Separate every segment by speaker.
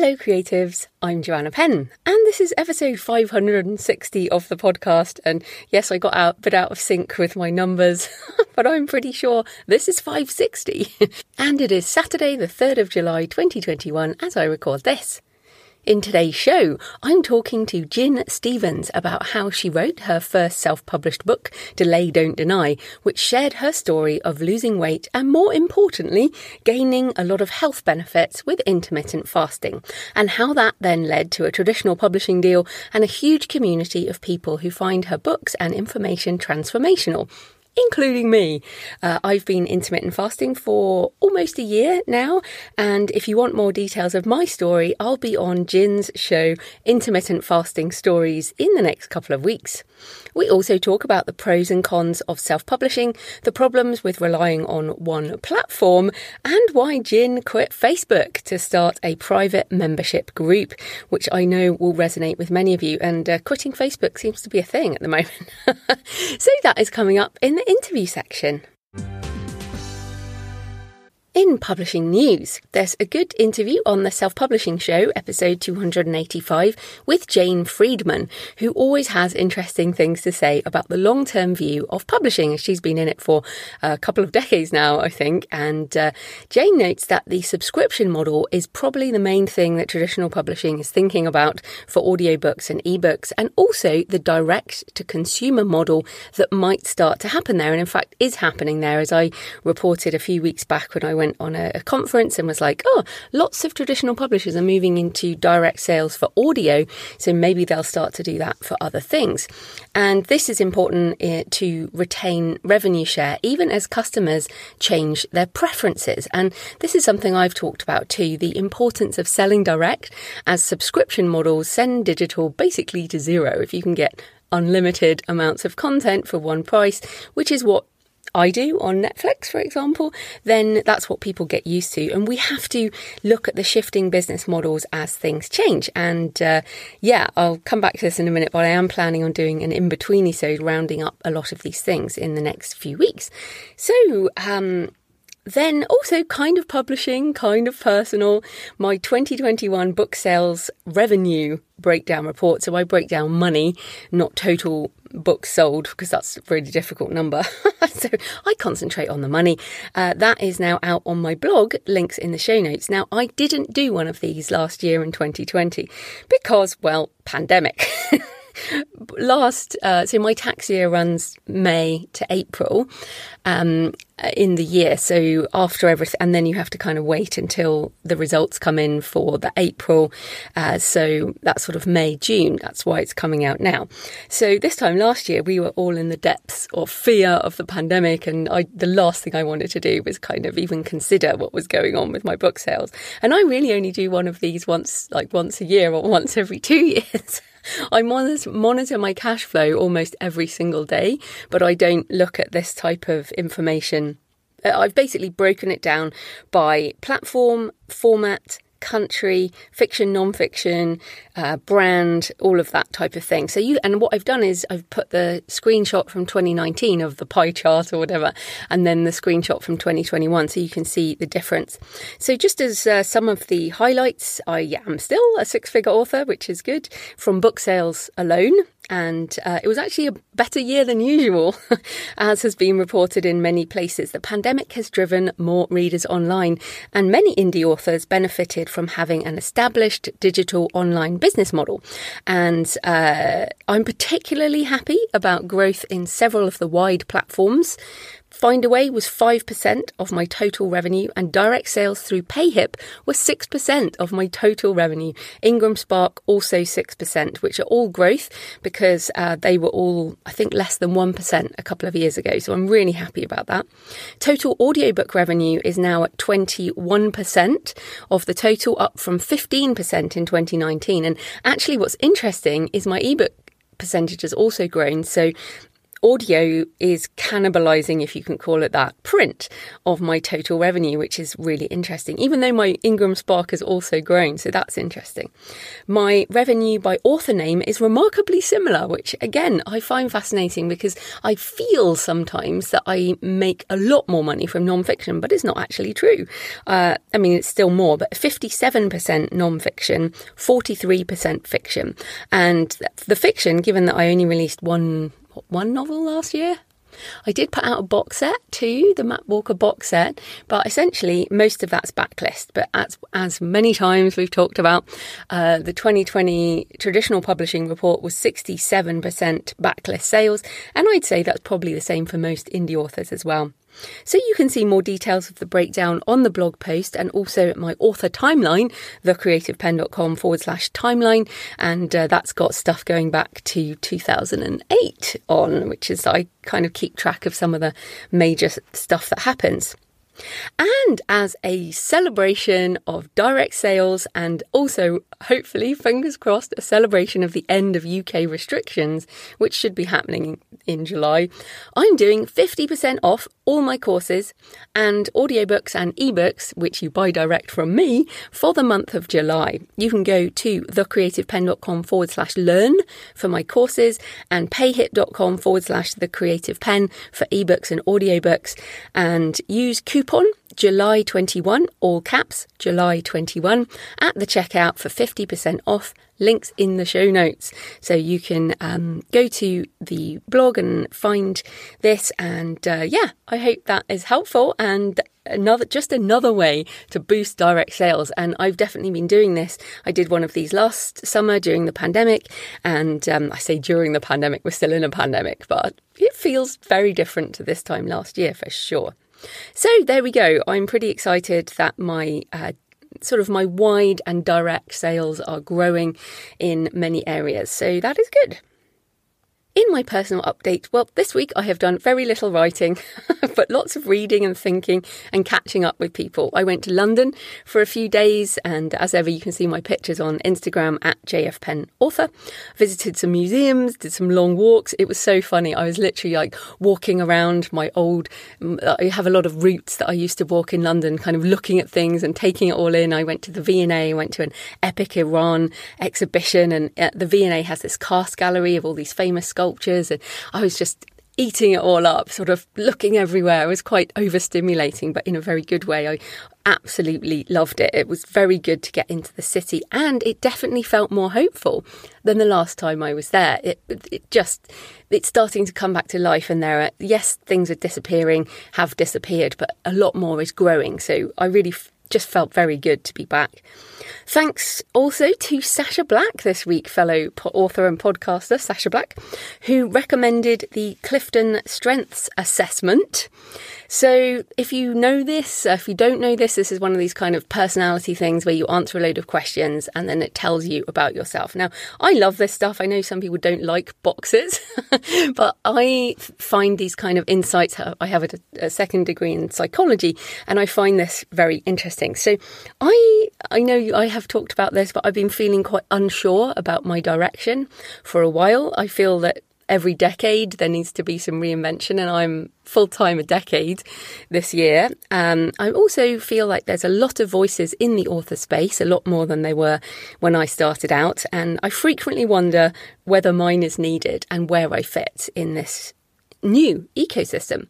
Speaker 1: Hello, creatives. I'm Joanna Penn, and this is episode 560 of the podcast. And yes, I got out a bit out of sync with my numbers, but I'm pretty sure this is 560. and it is Saturday, the 3rd of July, 2021, as I record this. In today's show, I'm talking to Gin Stephens about how she wrote her first self published book, Delay Don't Deny, which shared her story of losing weight and, more importantly, gaining a lot of health benefits with intermittent fasting, and how that then led to a traditional publishing deal and a huge community of people who find her books and information transformational including me. Uh, I've been intermittent fasting for almost a year now, and if you want more details of my story, I'll be on Gin's show, Intermittent Fasting Stories, in the next couple of weeks. We also talk about the pros and cons of self publishing, the problems with relying on one platform, and why Gin quit Facebook to start a private membership group, which I know will resonate with many of you. And uh, quitting Facebook seems to be a thing at the moment. so that is coming up in the interview section. In publishing news, there's a good interview on the Self Publishing Show, episode 285, with Jane Friedman, who always has interesting things to say about the long term view of publishing. She's been in it for a couple of decades now, I think. And uh, Jane notes that the subscription model is probably the main thing that traditional publishing is thinking about for audiobooks and ebooks, and also the direct to consumer model that might start to happen there. And in fact, is happening there, as I reported a few weeks back when I went on a, a, conference and was like, oh, lots of traditional publishers are moving into direct sales for audio, so maybe they'll start to do that for other things. And this is important eh, to retain revenue share, even as customers change their preferences. And this is something I've talked about too the importance of selling direct as subscription models send digital basically to zero if you can get unlimited amounts of content for one price, which is what I do on Netflix, for example, then that's what people get used to. And we have to look at the shifting business models as things change. And uh, yeah, I'll come back to this in a minute, but I am planning on doing an in between episode rounding up a lot of these things in the next few weeks. So, um, then also kind of publishing, kind of personal, my 2021 book sales revenue breakdown report. So I break down money, not total books sold, because that's a really difficult number. so I concentrate on the money. Uh, that is now out on my blog, links in the show notes. Now, I didn't do one of these last year in 2020 because, well, pandemic. last, uh, so my tax year runs May to April um, in the year. So after everything, and then you have to kind of wait until the results come in for the April. Uh, so that's sort of May, June. That's why it's coming out now. So this time last year, we were all in the depths of fear of the pandemic. And I, the last thing I wanted to do was kind of even consider what was going on with my book sales. And I really only do one of these once, like once a year or once every two years. I monitor my cash flow almost every single day, but I don't look at this type of information. Uh, I've basically broken it down by platform, format, country, fiction, non-fiction, uh, brand, all of that type of thing. So you and what I've done is I've put the screenshot from 2019 of the pie chart or whatever, and then the screenshot from 2021, so you can see the difference. So just as uh, some of the highlights, I am still a six-figure author, which is good from book sales alone and uh, it was actually a better year than usual, as has been reported in many places. The pandemic has driven more readers online, and many indie authors benefited from having an established digital online business model. And uh, I'm particularly happy about growth in several of the wide platforms Findaway was 5% of my total revenue, and direct sales through PayHip was 6% of my total revenue. Ingram Spark also 6%, which are all growth because uh, they were all, I think, less than 1% a couple of years ago. So I'm really happy about that. Total audiobook revenue is now at 21% of the total, up from 15% in 2019. And actually, what's interesting is my ebook percentage has also grown. So audio is cannibalizing, if you can call it that, print of my total revenue, which is really interesting, even though my Ingram Spark has also grown. So that's interesting. My revenue by author name is remarkably similar, which again, I find fascinating because I feel sometimes that I make a lot more money from nonfiction, but it's not actually true. Uh, I mean, it's still more, but 57% nonfiction, 43% fiction. And the fiction, given that I only released one one novel last year. I did put out a box set too, the Matt Walker box set, but essentially most of that's backlist. But as, as many times we've talked about, uh, the 2020 traditional publishing report was 67% backlist sales, and I'd say that's probably the same for most indie authors as well. So you can see more details of the breakdown on the blog post and also at my author timeline, thecreativepenn.com forward slash timeline. And uh, that's got stuff going back to 2008 on, which is I kind of keep track of some of the major stuff that happens. And as a celebration of direct sales and also, hopefully, fingers crossed, a celebration of the end of UK restrictions, which should be happening in July, I'm doing 50% off all my courses and audiobooks and ebooks, which you buy direct from me, for the month of July. You can go to thecreativepenn.com forward slash learn for my courses and payhip.com forward slash the creative pen for ebooks and audiobooks and use coupon coupon July 21, all caps, July 21, at the checkout for 50% off. Links in the show notes. So you can um, go to the blog and find this. And uh, yeah, I hope that is helpful and another just another way to boost direct sales and i've definitely been doing this i did one of these last summer during the pandemic and um, i say during the pandemic we're still in a pandemic but it feels very different to this time last year for sure so there we go. I'm pretty excited that my uh, sort of my wide and direct sales are growing in many areas. So that is good. In my personal update, well, this week I have done very little writing, but lots of reading and thinking and catching up with people. I went to London for a few days, and as ever, you can see my pictures on Instagram at JFPennAuthor. Visited some museums, did some long walks. It was so funny. I was literally like walking around my old, I have a lot of routes that I used to walk in London, kind of looking at things and taking it all in. I went to the V&A, went to an Epic Iran exhibition, and uh, the V&A has this cast gallery of all these famous sculptures. And I was just eating it all up, sort of looking everywhere. It was quite overstimulating, but in a very good way. I absolutely loved it. It was very good to get into the city, and it definitely felt more hopeful than the last time I was there. It, it just it's starting to come back to life, and there are yes, things are disappearing, have disappeared, but a lot more is growing. So I really just felt very good to be back. Thanks also to Sasha Black this week, fellow author and podcaster Sasha Black, who recommended the Clifton Strengths Assessment. So, if you know this, uh, if you don't know this, this is one of these kind of personality things where you answer a load of questions and then it tells you about yourself. Now, I love this stuff. I know some people don't like boxes, but I find these kind of insights. Uh, I have a, a second degree in psychology and I find this very interesting. So, I I know I have talked about this, but I've been feeling quite unsure about my direction for a while. I feel that every decade there needs to be some reinvention, and I'm full time a decade this year. Um, I also feel like there's a lot of voices in the author space, a lot more than they were when I started out, and I frequently wonder whether mine is needed and where I fit in this new ecosystem.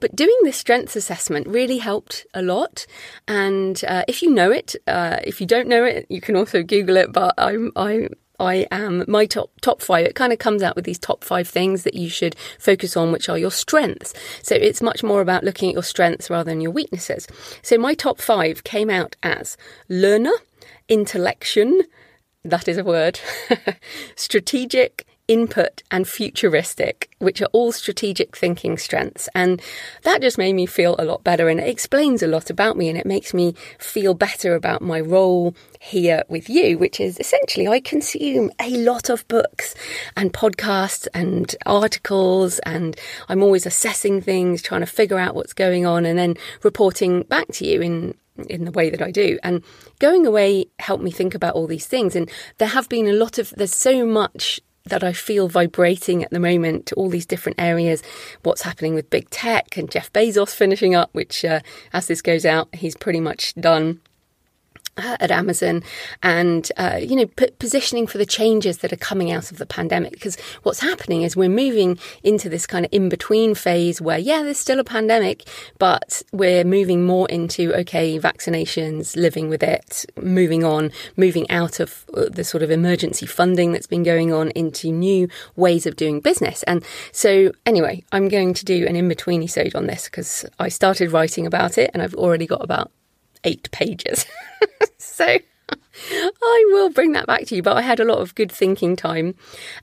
Speaker 1: But doing this strengths assessment really helped a lot. And uh, if you know it, uh, if you don't know it, you can also Google it. But I'm, I'm I am my top top five. It kind of comes out with these top five things that you should focus on, which are your strengths. So it's much more about looking at your strengths rather than your weaknesses. So my top five came out as learner, intellection, that is a word, strategic, input, and futuristic, which are all strategic thinking strengths. And that just made me feel a lot better and it explains a lot about me and it makes me feel better about my role here with you, which is essentially I consume a lot of books and podcasts and articles, and I'm always assessing things, trying to figure out what's going on, and then reporting back to you in in the way that I do. And going away helped me think about all these things. And there have been a lot of, there's so much that I feel vibrating at the moment to all these different areas. What's happening with big tech and Jeff Bezos finishing up, which, uh, as this goes out, he's pretty much done. At Amazon and, uh, you know, p- positioning for the changes that are coming out of the pandemic. Because what's happening is we're moving into this kind of in between phase where, yeah, there's still a pandemic, but we're moving more into, okay, vaccinations, living with it, moving on, moving out of uh, the sort of emergency funding that's been going on into new ways of doing business. And so, anyway, I'm going to do an in between episode on this because I started writing about it and I've already got about eight pages. so I will bring that back to you, but I had a lot of good thinking time.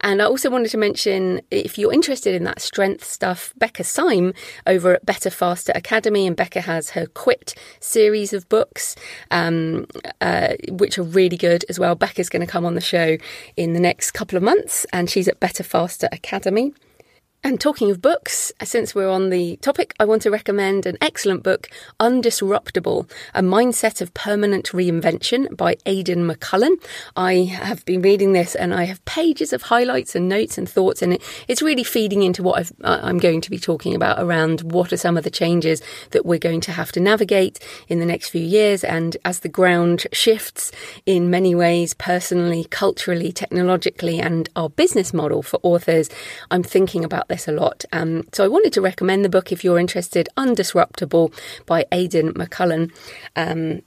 Speaker 1: And I also wanted to mention if you're interested in that strength stuff, Becca Syme over at Better Faster Academy, and Becca has her Quit series of books, um, uh, which are really good as well. Becca's going to come on the show in the next couple of months, and she's at Better Faster Academy. And talking of books, since we're on the topic, I want to recommend an excellent book, Undisruptable A Mindset of Permanent Reinvention by Aidan McCullen. I have been reading this and I have pages of highlights and notes and thoughts, and it's really feeding into what i am uh, going to be talking about around what are some of the changes that we're going to have to navigate in the next few years. And as the ground shifts in many ways, personally, culturally, technologically, and our business model for authors, I'm thinking about this a lot. Um, so I wanted to recommend the book if you're interested, Undisruptable by Aidan McCullen. Um,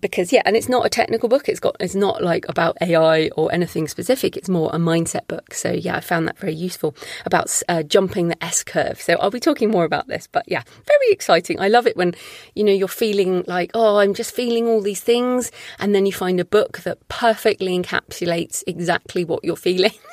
Speaker 1: because yeah, and it's not a technical book. It's got it's not like about AI or anything specific. It's more a mindset book. So yeah, I found that very useful about uh, jumping the S curve. So I'll be talking more about this. But yeah, very exciting. I love it when you know you're feeling like oh I'm just feeling all these things, and then you find a book that perfectly encapsulates exactly what you're feeling.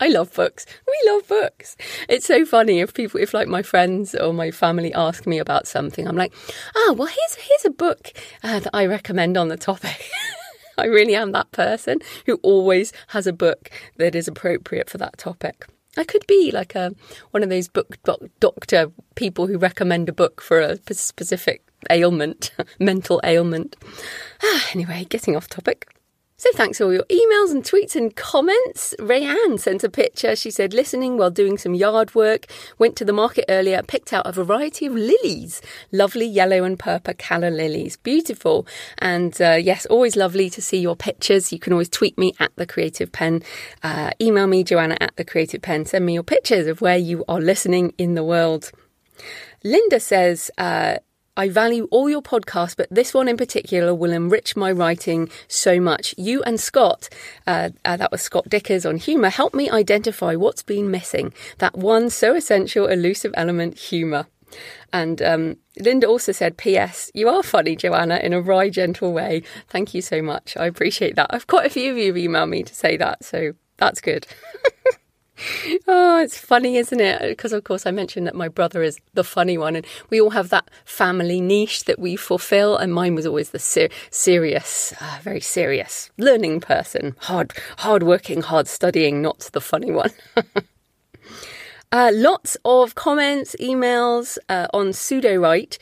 Speaker 1: I love books. We love books. It's so funny if people, if like my friends or my family ask me about something, I'm like, oh, well, here's here's a book uh, that I recommend on the topic. I really am that person who always has a book that is appropriate for that topic. I could be like a one of those book doc, doctor people who recommend a book for a specific ailment, mental ailment. Ah, anyway, getting off topic. So thanks for all your emails and tweets and comments. Rayanne sent a picture. She said, listening while doing some yard work, went to the market earlier, picked out a variety of lilies. Lovely yellow and purple calla lilies. Beautiful. And uh, yes, always lovely to see your pictures. You can always tweet me at the creative Pen, uh, email me, Joanna at the creative Pen. Send me your pictures of where you are listening in the world. Linda says, uh, I value all your podcasts, but this one in particular will enrich my writing so much. You and Scott, uh, uh, that was Scott Dikkers on humour, helped me identify what's been missing. That one so essential, elusive element, humour. And um, Linda also said, P.S. You are funny, Joanna, in a wry, gentle way. Thank you so much. I appreciate that. I've quite a few of you have emailed me to say that, so that's good. oh, it's funny, isn't it? Because, of course, I mentioned that my brother is the funny one, and we all have that family niche that we fulfill. And mine was always the ser- serious, uh, very serious learning person, hard, hard working, hard studying, not the funny one. uh, lots of comments, emails uh, on Sudowrite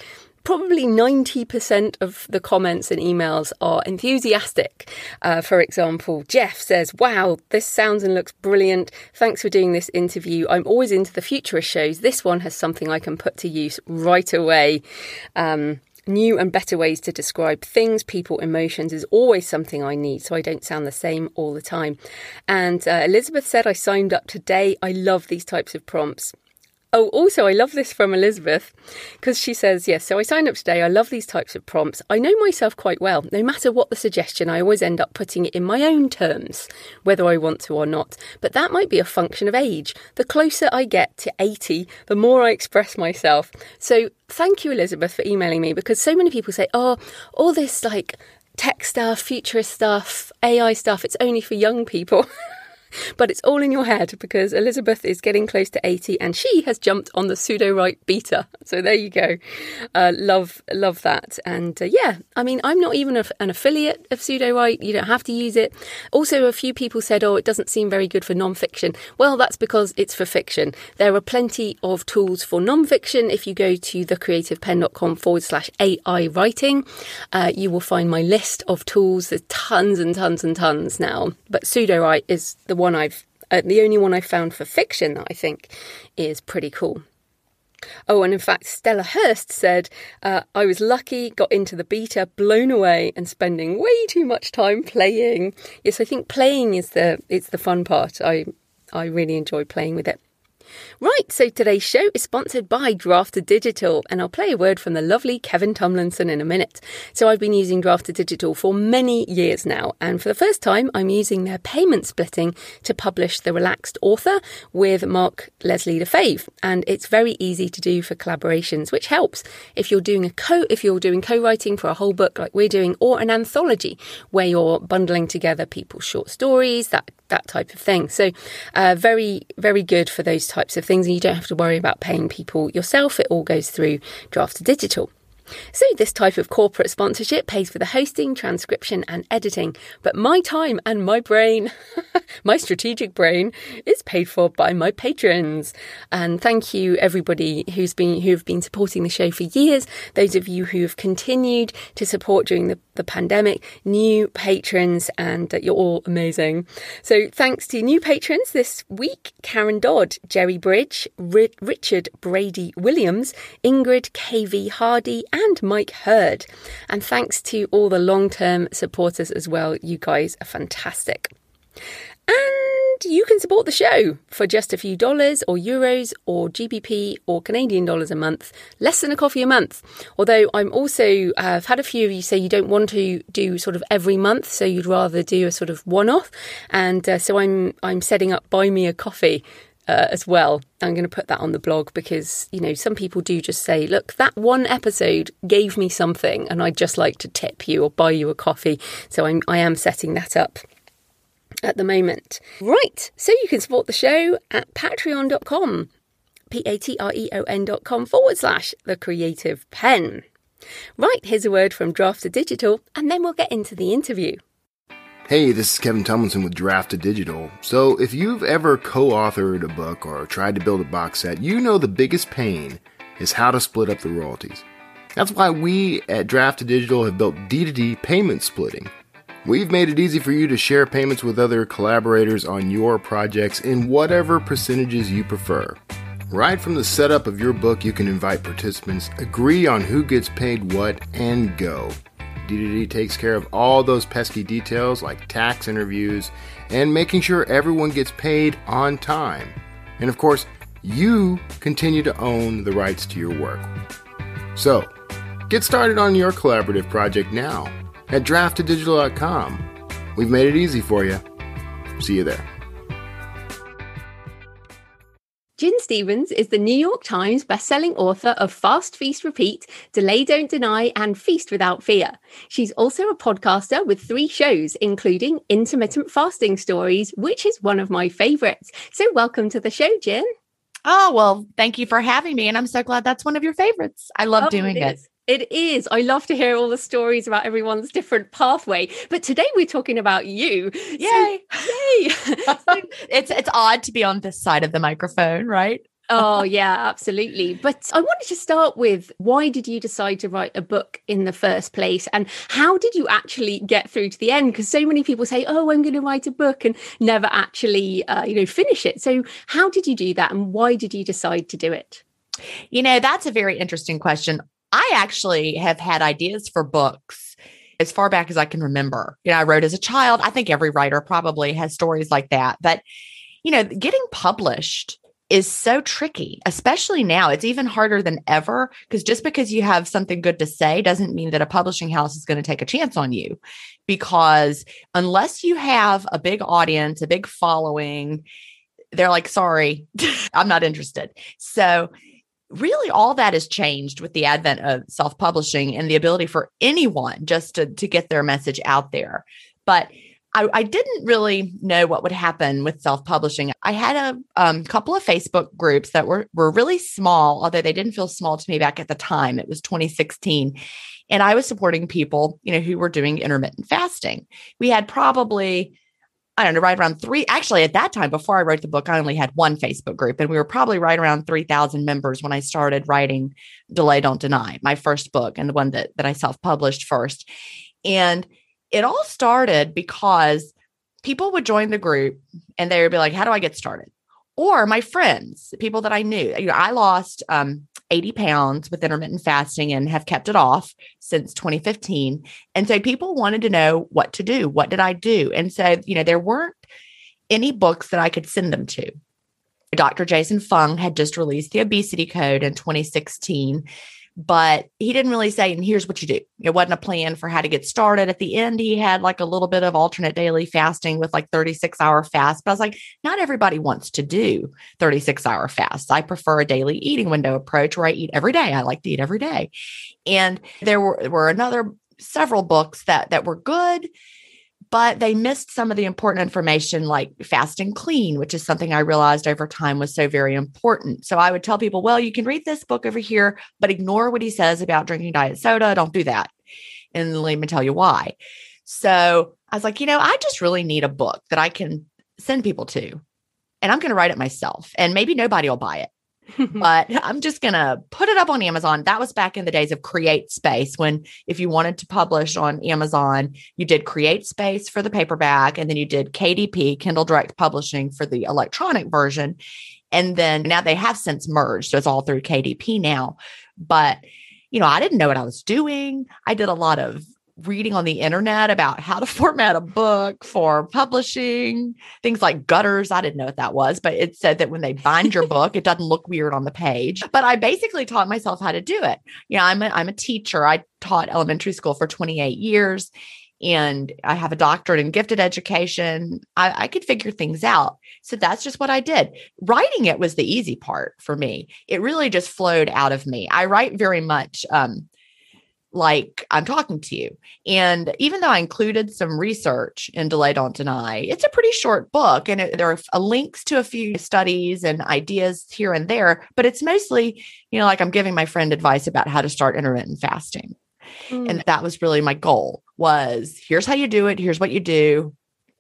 Speaker 1: probably 90% of the comments and emails are enthusiastic. Uh, for example, Jeff says, Wow, this sounds and looks brilliant. Thanks for doing this interview. I'm always into the futurist shows. This one has something I can put to use right away. Um, new and better ways to describe things, people, emotions is always something I need, so I don't sound the same all the time. And uh, Elizabeth said, I signed up today. I love these types of prompts. Oh, also, I love this from Elizabeth because she says, Yes, so I signed up today. I love these types of prompts. I know myself quite well. No matter what the suggestion, I always end up putting it in my own terms, whether I want to or not. But that might be a function of age. The closer I get to 80, the more I express myself. So thank you, Elizabeth, for emailing me because so many people say, Oh, all this like tech stuff, futurist stuff, AI stuff, it's only for young people. but it's all in your head because Elizabeth is getting close to 80 and she has jumped on the Sudowrite beta. So there you go. Uh, love, love that. And uh, yeah, I mean, I'm not even a, an affiliate of Sudowrite. You don't have to use it. Also, a few people said, oh, it doesn't seem very good for non-fiction. Well, that's because it's for fiction. There are plenty of tools for non-fiction. If you go to thecreativepenn.com forward slash AI writing, uh, you will find my list of tools. There's tons and tons and tons now. But Sudowrite is the one I've, uh, the only one I've found for fiction that I think is pretty cool. Oh, and in fact, Stella Hurst said, uh, I was lucky, got into the beta, blown away, and spending way too much time playing. Yes, I think playing is the it's the fun part. I I really enjoy playing with it. Right, so today's show is sponsored by Draft2Digital, and I'll play a word from the lovely Kevin Tumlinson in a minute. So I've been using Draft2Digital for many years now, and for the first time, I'm using their payment splitting to publish The Relaxed Author with Mark Leslie Lefebvre, and it's very easy to do for collaborations, which helps if you're doing a co if you're doing co-writing for a whole book like we're doing, or an anthology where you're bundling together people's short stories, that that type of thing. So, uh, very, very good for those types of things. And you don't have to worry about paying people yourself. It all goes through Draft2Digital. So, this type of corporate sponsorship pays for the hosting, transcription, and editing, but my time and my brain, my strategic brain, is paid for by my patrons. And thank you, everybody who's been who have been supporting the show for years. Those of you who have continued to support during the, the pandemic, new patrons, and uh, you're all amazing. So, thanks to new patrons this week: Karen Dodd, Jerry Bridge, R- Richard Brady Williams, Ingrid KV Hardy and Mike Hurd. And thanks to all the long term supporters as well. You guys are fantastic. And you can support the show for just a few dollars or euros or GBP or Canadian dollars a month, less than a coffee a month. Although I'm also, I've had a few of you say you don't want to do sort of every month, so you'd rather do a sort of one off. And uh, so I'm, I'm setting up Buy Me a Coffee uh, as well. I'm going to put that on the blog because, you know, some people do just say, look, that one episode gave me something and I'd just like to tip you or buy you a coffee. So I'm, I am setting that up at the moment. Right. So you can support the show at patreon.com, P A T R E O N.com forward slash the creative pen. Right. Here's a word from Draft2Digital and then we'll get into the interview.
Speaker 2: Hey, this is Kevin Tumlinson with Draft2Digital. So, if you've ever co authored a book or tried to build a box set, you know the biggest pain is how to split up the royalties. That's why we at Draft2Digital have built D2D payment splitting. We've made it easy for you to share payments with other collaborators on your projects in whatever percentages you prefer. Right from the setup of your book, you can invite participants, agree on who gets paid what, and go. D2D takes care of all those pesky details like tax interviews and making sure everyone gets paid on time. And of course, you continue to own the rights to your work. So, get started on your collaborative project now at draft2digital.com. We've made it easy for you. See you there.
Speaker 1: Gin Stephens is the New York Times bestselling author of Fast Feast Repeat, Delay Don't Deny, and Feast Without Fear. She's also a podcaster with three shows, including Intermittent Fasting Stories, which is one of my favorites. So, welcome to the show, Gin.
Speaker 3: Oh, well, thank you for having me. And I'm so glad that's one of your favorites. I love oh, doing it.
Speaker 1: it. It is. I love to hear all the stories about everyone's different pathway. But today we're talking about you.
Speaker 3: Yay. So, yay. it's it's odd to be on this side of the microphone, right?
Speaker 1: oh yeah absolutely but i wanted to start with why did you decide to write a book in the first place and how did you actually get through to the end because so many people say oh i'm going to write a book and never actually uh, you know finish it so how did you do that and why did you decide to do it
Speaker 3: you know that's a very interesting question I actually have had ideas for books as far back as I can remember. You know, I wrote as a child. I think every writer probably has stories like that. But, you know, getting published is so tricky, especially now. It's even harder than ever because just because you have something good to say doesn't mean that a publishing house is going to take a chance on you. Because unless you have a big audience, a big following, they're like, sorry, I'm not interested. So, really all that has changed with the advent of self-publishing and the ability for anyone just to, to get their message out there but I, I didn't really know what would happen with self-publishing. I had a um, couple of Facebook groups that were were really small, although they didn't feel small to me back at the time. It was 2016. And I was supporting people, you know, who were doing intermittent fasting. We had probably I don't know, right around three. Actually, at that time, before I wrote the book, I only had one Facebook group, and we were probably right around 3,000 members when I started writing Delay Don't Deny, my first book and the one that, that I self published first. And it all started because people would join the group and they would be like, How do I get started? Or my friends, people that I knew. You know, I lost um, 80 pounds with intermittent fasting and have kept it off since 2015. And so people wanted to know what to do. What did I do? And so, you know, there weren't any books that I could send them to. Dr. Jason Fung had just released the obesity code in 2016 but he didn't really say, and here's what you do. It wasn't a plan for how to get started. At the end, he had like a little bit of alternate daily fasting with like 36 hour fast. But I was like, not everybody wants to do 36 hour fasts. I prefer a daily eating window approach where I eat every day. I like to eat every day. And there were, were another several books that that were good but they missed some of the important information like fast and clean, which is something I realized over time was so very important. So I would tell people, well, you can read this book over here, but ignore what he says about drinking diet soda. Don't do that. And let me tell you why. So I was like, you know, I just really need a book that I can send people to. And I'm going to write it myself. And maybe nobody will buy it. but I'm just going to put it up on Amazon. That was back in the days of Create Space when if you wanted to publish on Amazon, you did Create Space for the paperback and then you did KDP, Kindle Direct Publishing for the electronic version. And then now they have since merged. So it's all through KDP now. But you know, I didn't know what I was doing. I did a lot of reading on the internet about how to format a book for publishing, things like gutters. I didn't know what that was, but it said that when they bind your book, it doesn't look weird on the page. But I basically taught myself how to do it. Yeah, I'm a, I'm a teacher. I taught elementary school for 28 years and I have a doctorate in gifted education. I, I, could figure things out. So that's just what I did. Writing it was the easy part for me. It really just flowed out of me. I write very much um, like I'm talking to you. And even though I included some research in Delay Don't Deny, it's a pretty short book and it, there are links to a few studies and ideas here and there, but it's mostly, you know, like I'm giving my friend advice about how to start intermittent fasting. Mm. And that was really my goal was here's how you do it, here's what you do,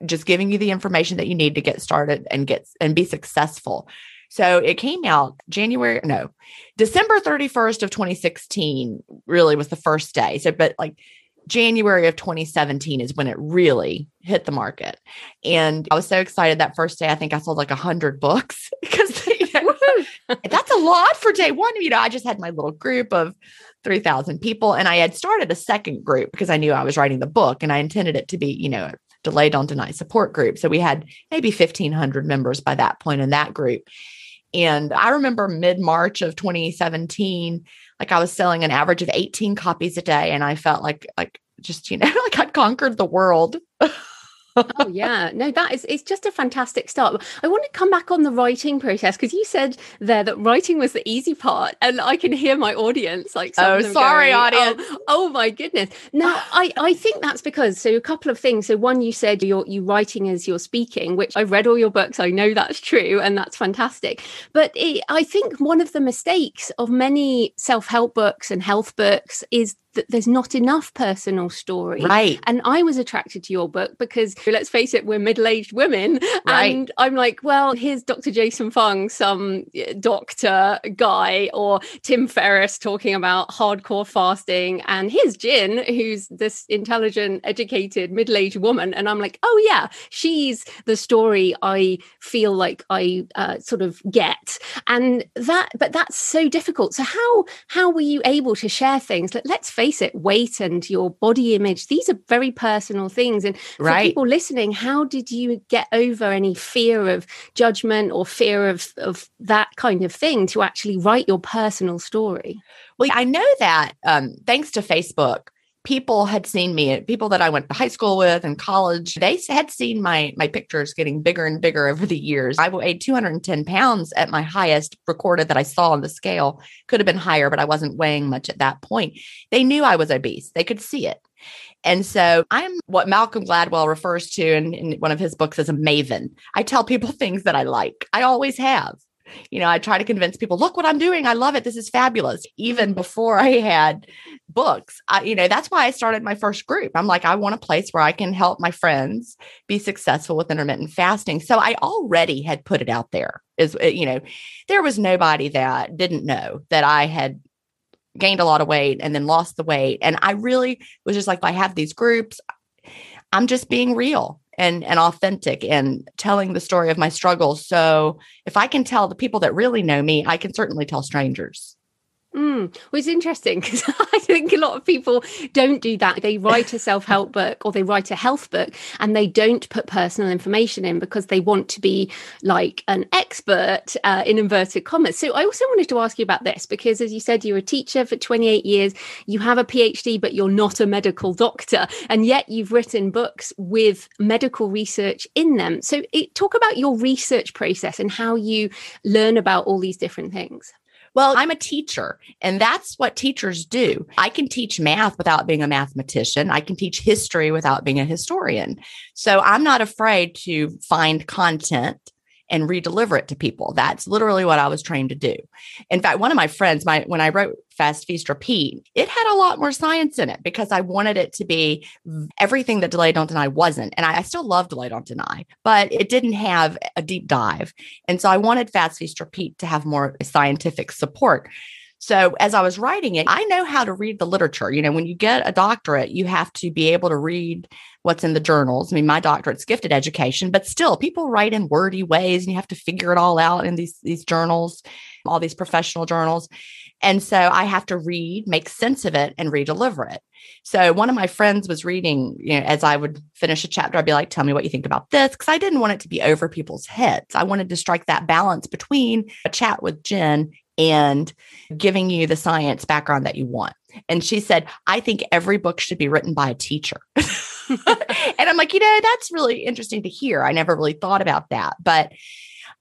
Speaker 3: just giving you the information that you need to get started and get and be successful. So it came out January, no, December 31st of 2016 really was the first day. So, but like January of 2017 is when it really hit the market. And I was so excited that first day. I think I sold like a hundred books because you know, that's a lot for day one. You know, I just had my little group of 3,000 people and I had started a second group because I knew I was writing the book and I intended it to be, you know, delay don't deny support group. So we had maybe 1500 members by that point in that group. And I remember mid March of 2017, like I was selling an average of 18 copies a day. And I felt like, like, just, you know, like I'd conquered the world.
Speaker 1: oh yeah. No that is it's just a fantastic start. I want to come back on the writing process because you said there that writing was the easy part and i can hear my audience like
Speaker 3: oh sorry going, audience.
Speaker 1: oh, oh, my goodness. Now i i think that's because so a couple of things. So one you said you're you writing as you're speaking which i've read all your books. I know that's true and that's fantastic. But it, i think one of the mistakes of many self-help books and health books is that there's not enough personal story.
Speaker 3: Right.
Speaker 1: And I was attracted to your book because let's face it, we're middle aged women. Right. And I'm like, well, here's Dr. Jason Fung, some doctor guy, or Tim Ferriss talking about hardcore fasting. And here's Gin, who's this intelligent, educated, middle aged woman. And I'm like, oh, yeah, she's the story I feel like I uh, sort of get. And that, but that's so difficult. So, how, how were you able to share things? Let's face face it, weight and your body image, these are very personal things. And for right. people listening, how did you get over any fear of judgment or fear of, of that kind of thing to actually write your personal story?
Speaker 3: Well, I know that um, thanks to Facebook, people had seen me people that i went to high school with and college they had seen my my pictures getting bigger and bigger over the years i weighed 210 pounds at my highest recorded that i saw on the scale could have been higher but i wasn't weighing much at that point they knew i was obese they could see it And so I'm what Malcolm Gladwell refers to in, in one of his books as a maven. I tell people things that I like. I always have. You know, I try to convince people, look what I'm doing. I love it. This is fabulous. Even before I had books, I, you know, that's why I started my first group. I'm like, I want a place where I can help my friends be successful with intermittent fasting. So I already had put it out there. Is, uh, you know, there was nobody that didn't know that I had gained a lot of weight and then lost the weight. And I really was just like, I have these groups. I'm just being real and and authentic and telling the story of my struggles. So if I can tell the people that really know me, I can certainly tell strangers.
Speaker 1: Mm. Well, it's interesting because I think a lot of people don't do that. They write a self help book or they write a health book and they don't put personal information in because they want to be like an expert uh, in inverted commas. So I also wanted to ask you about this because, as you said, you're a teacher for 28 years, you have a PhD, but you're not a medical doctor. And yet you've written books with medical research in them. So it, talk about your research process and how you learn about all these different things.
Speaker 3: Well, I'm a teacher, and that's what teachers do. I can teach math without being a mathematician. I can teach history without being a historian. So I'm not afraid to find content and redeliver it to people. That's literally what I was trained to do. In fact, one of my friends, my when I wrote Fast Feast Repeat, it had a lot more science in it because I wanted it to be everything that Delay Don't Deny wasn't. And I, I still love Delay Don't Deny, but it didn't have a deep dive. And so I wanted Fast Feast Repeat to have more scientific support. So as I was writing it, I know how to read the literature. You know, when you get a doctorate, you have to be able to read what's in the journals. I mean, my doctorate's gifted education, but still people write in wordy ways and you have to figure it all out in these these journals, all these professional journals. And so I have to read, make sense of it, and redeliver it. So one of my friends was reading, you know, as I would finish a chapter, I'd be like, tell me what you think about this. Cause I didn't want it to be over people's heads. I wanted to strike that balance between a chat with Gin and giving you the science background that you want. And she said, I think every book should be written by a teacher. and I'm like, you know, that's really interesting to hear. I never really thought about that. But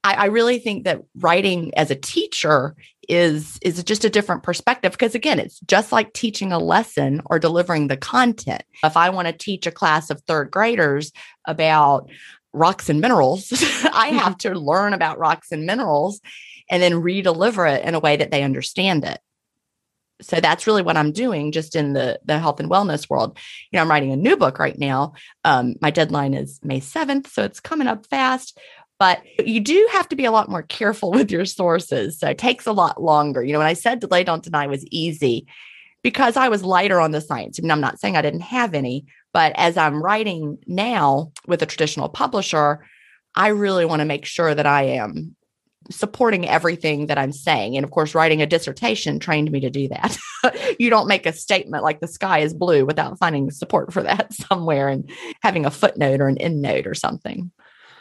Speaker 3: I, I really think that writing as a teacher is is just a different perspective because again it's just like teaching a lesson or delivering the content if i want to teach a class of third graders about rocks and minerals i mm-hmm. have to learn about rocks and minerals and then redeliver it in a way that they understand it. So that's really what I'm doing just in the, the health and wellness world. You know, I'm writing a new book right now. Um, my deadline is May 7th, so it's coming up fast. But you do have to be a lot more careful with your sources. So it takes a lot longer. You know, when I said delay don't deny was easy because I was lighter on the science. I mean, I'm not saying I didn't have any, but as I'm writing now with a traditional publisher, I really want to make sure that I am supporting everything that I'm saying. And of course, writing a dissertation trained me to do that. you don't make a statement like the sky is blue without finding support for that somewhere and having a footnote or an endnote or something.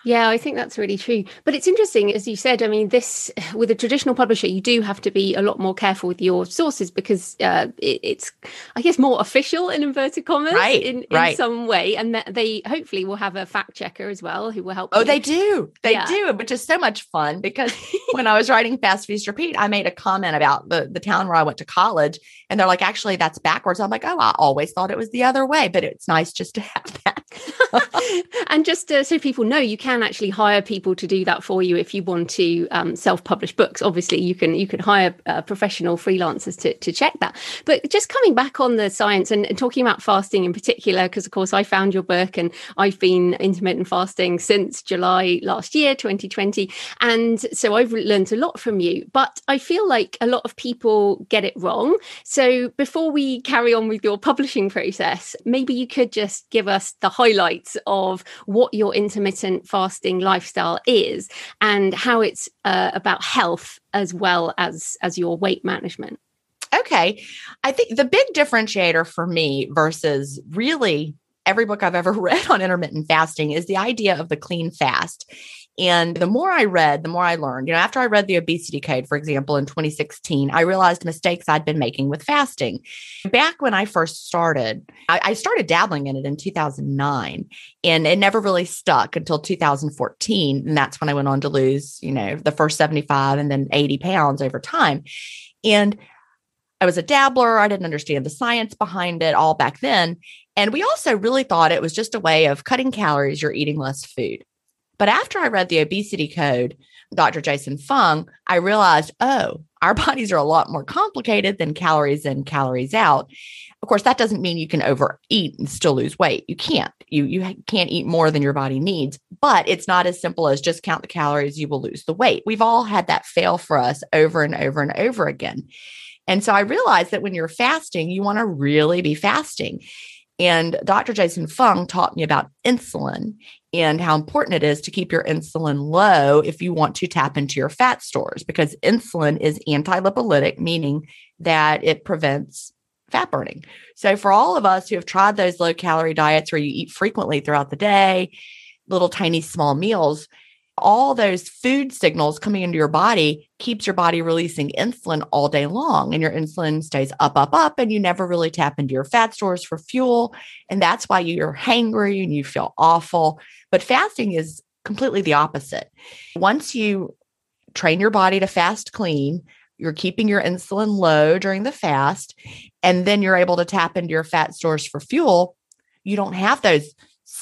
Speaker 1: Yeah, I think that's really true. But it's interesting, as you said. I mean, this with a traditional publisher, you do have to be a lot more careful with your sources because uh, it, it's, I guess, more official in inverted commas,
Speaker 3: right?
Speaker 1: In, in
Speaker 3: right.
Speaker 1: some way, and they hopefully will have a fact checker as well who will help.
Speaker 3: Oh, you. they do, they yeah. do, which is so much fun because when I was writing Fast Feast Repeat, I made a comment about the the town where I went to college, and they're like, "Actually, that's backwards." I'm like, "Oh, I always thought it was the other way," but it's nice just to have that.
Speaker 1: and just uh, so people know, you can actually hire people to do that for you if you want to um, self-publish books. Obviously, you can you can hire uh, professional freelancers to, to check that. But just coming back on the science and, and talking about fasting in particular, because of course I found your book and I've been intermittent fasting since July last year, 2020, and so I've learned a lot from you. But I feel like a lot of people get it wrong. So before we carry on with your publishing process, maybe you could just give us the highlights of what your intermittent fasting lifestyle is and how it's uh, about health as well as as your weight management.
Speaker 3: Okay. I think the big differentiator for me versus really every book i've ever read on intermittent fasting is the idea of the clean fast and the more I read, the more I learned. You know, after I read the obesity code, for example, in 2016, I realized mistakes I'd been making with fasting. Back when I first started, I, I started dabbling in it in 2009 and it never really stuck until 2014. And that's when I went on to lose, you know, the first 75 and then 80 pounds over time. And I was a dabbler. I didn't understand the science behind it all back then. And we also really thought it was just a way of cutting calories, you're eating less food. But after I read the obesity code, Dr. Jason Fung, I realized, oh, our bodies are a lot more complicated than calories in, calories out. Of course, that doesn't mean you can overeat and still lose weight. You can't. You you can't eat more than your body needs. But it's not as simple as just count the calories, you will lose the weight. We've all had that fail for us over and over and over again. And so I realized that when you're fasting, you want to really be fasting. And Dr. Jason Fung taught me about insulin and how important it is to keep your insulin low if you want to tap into your fat stores, because insulin is anti lipolytic, meaning that it prevents fat burning. So, for all of us who have tried those low calorie diets where you eat frequently throughout the day, little tiny small meals, all those food signals coming into your body keeps your body releasing insulin all day long and your insulin stays up up up and you never really tap into your fat stores for fuel and that's why you're hangry and you feel awful. But fasting is completely the opposite. Once you train your body to fast clean you're keeping your insulin low during the fast and then you're able to tap into your fat stores for fuel you don't have those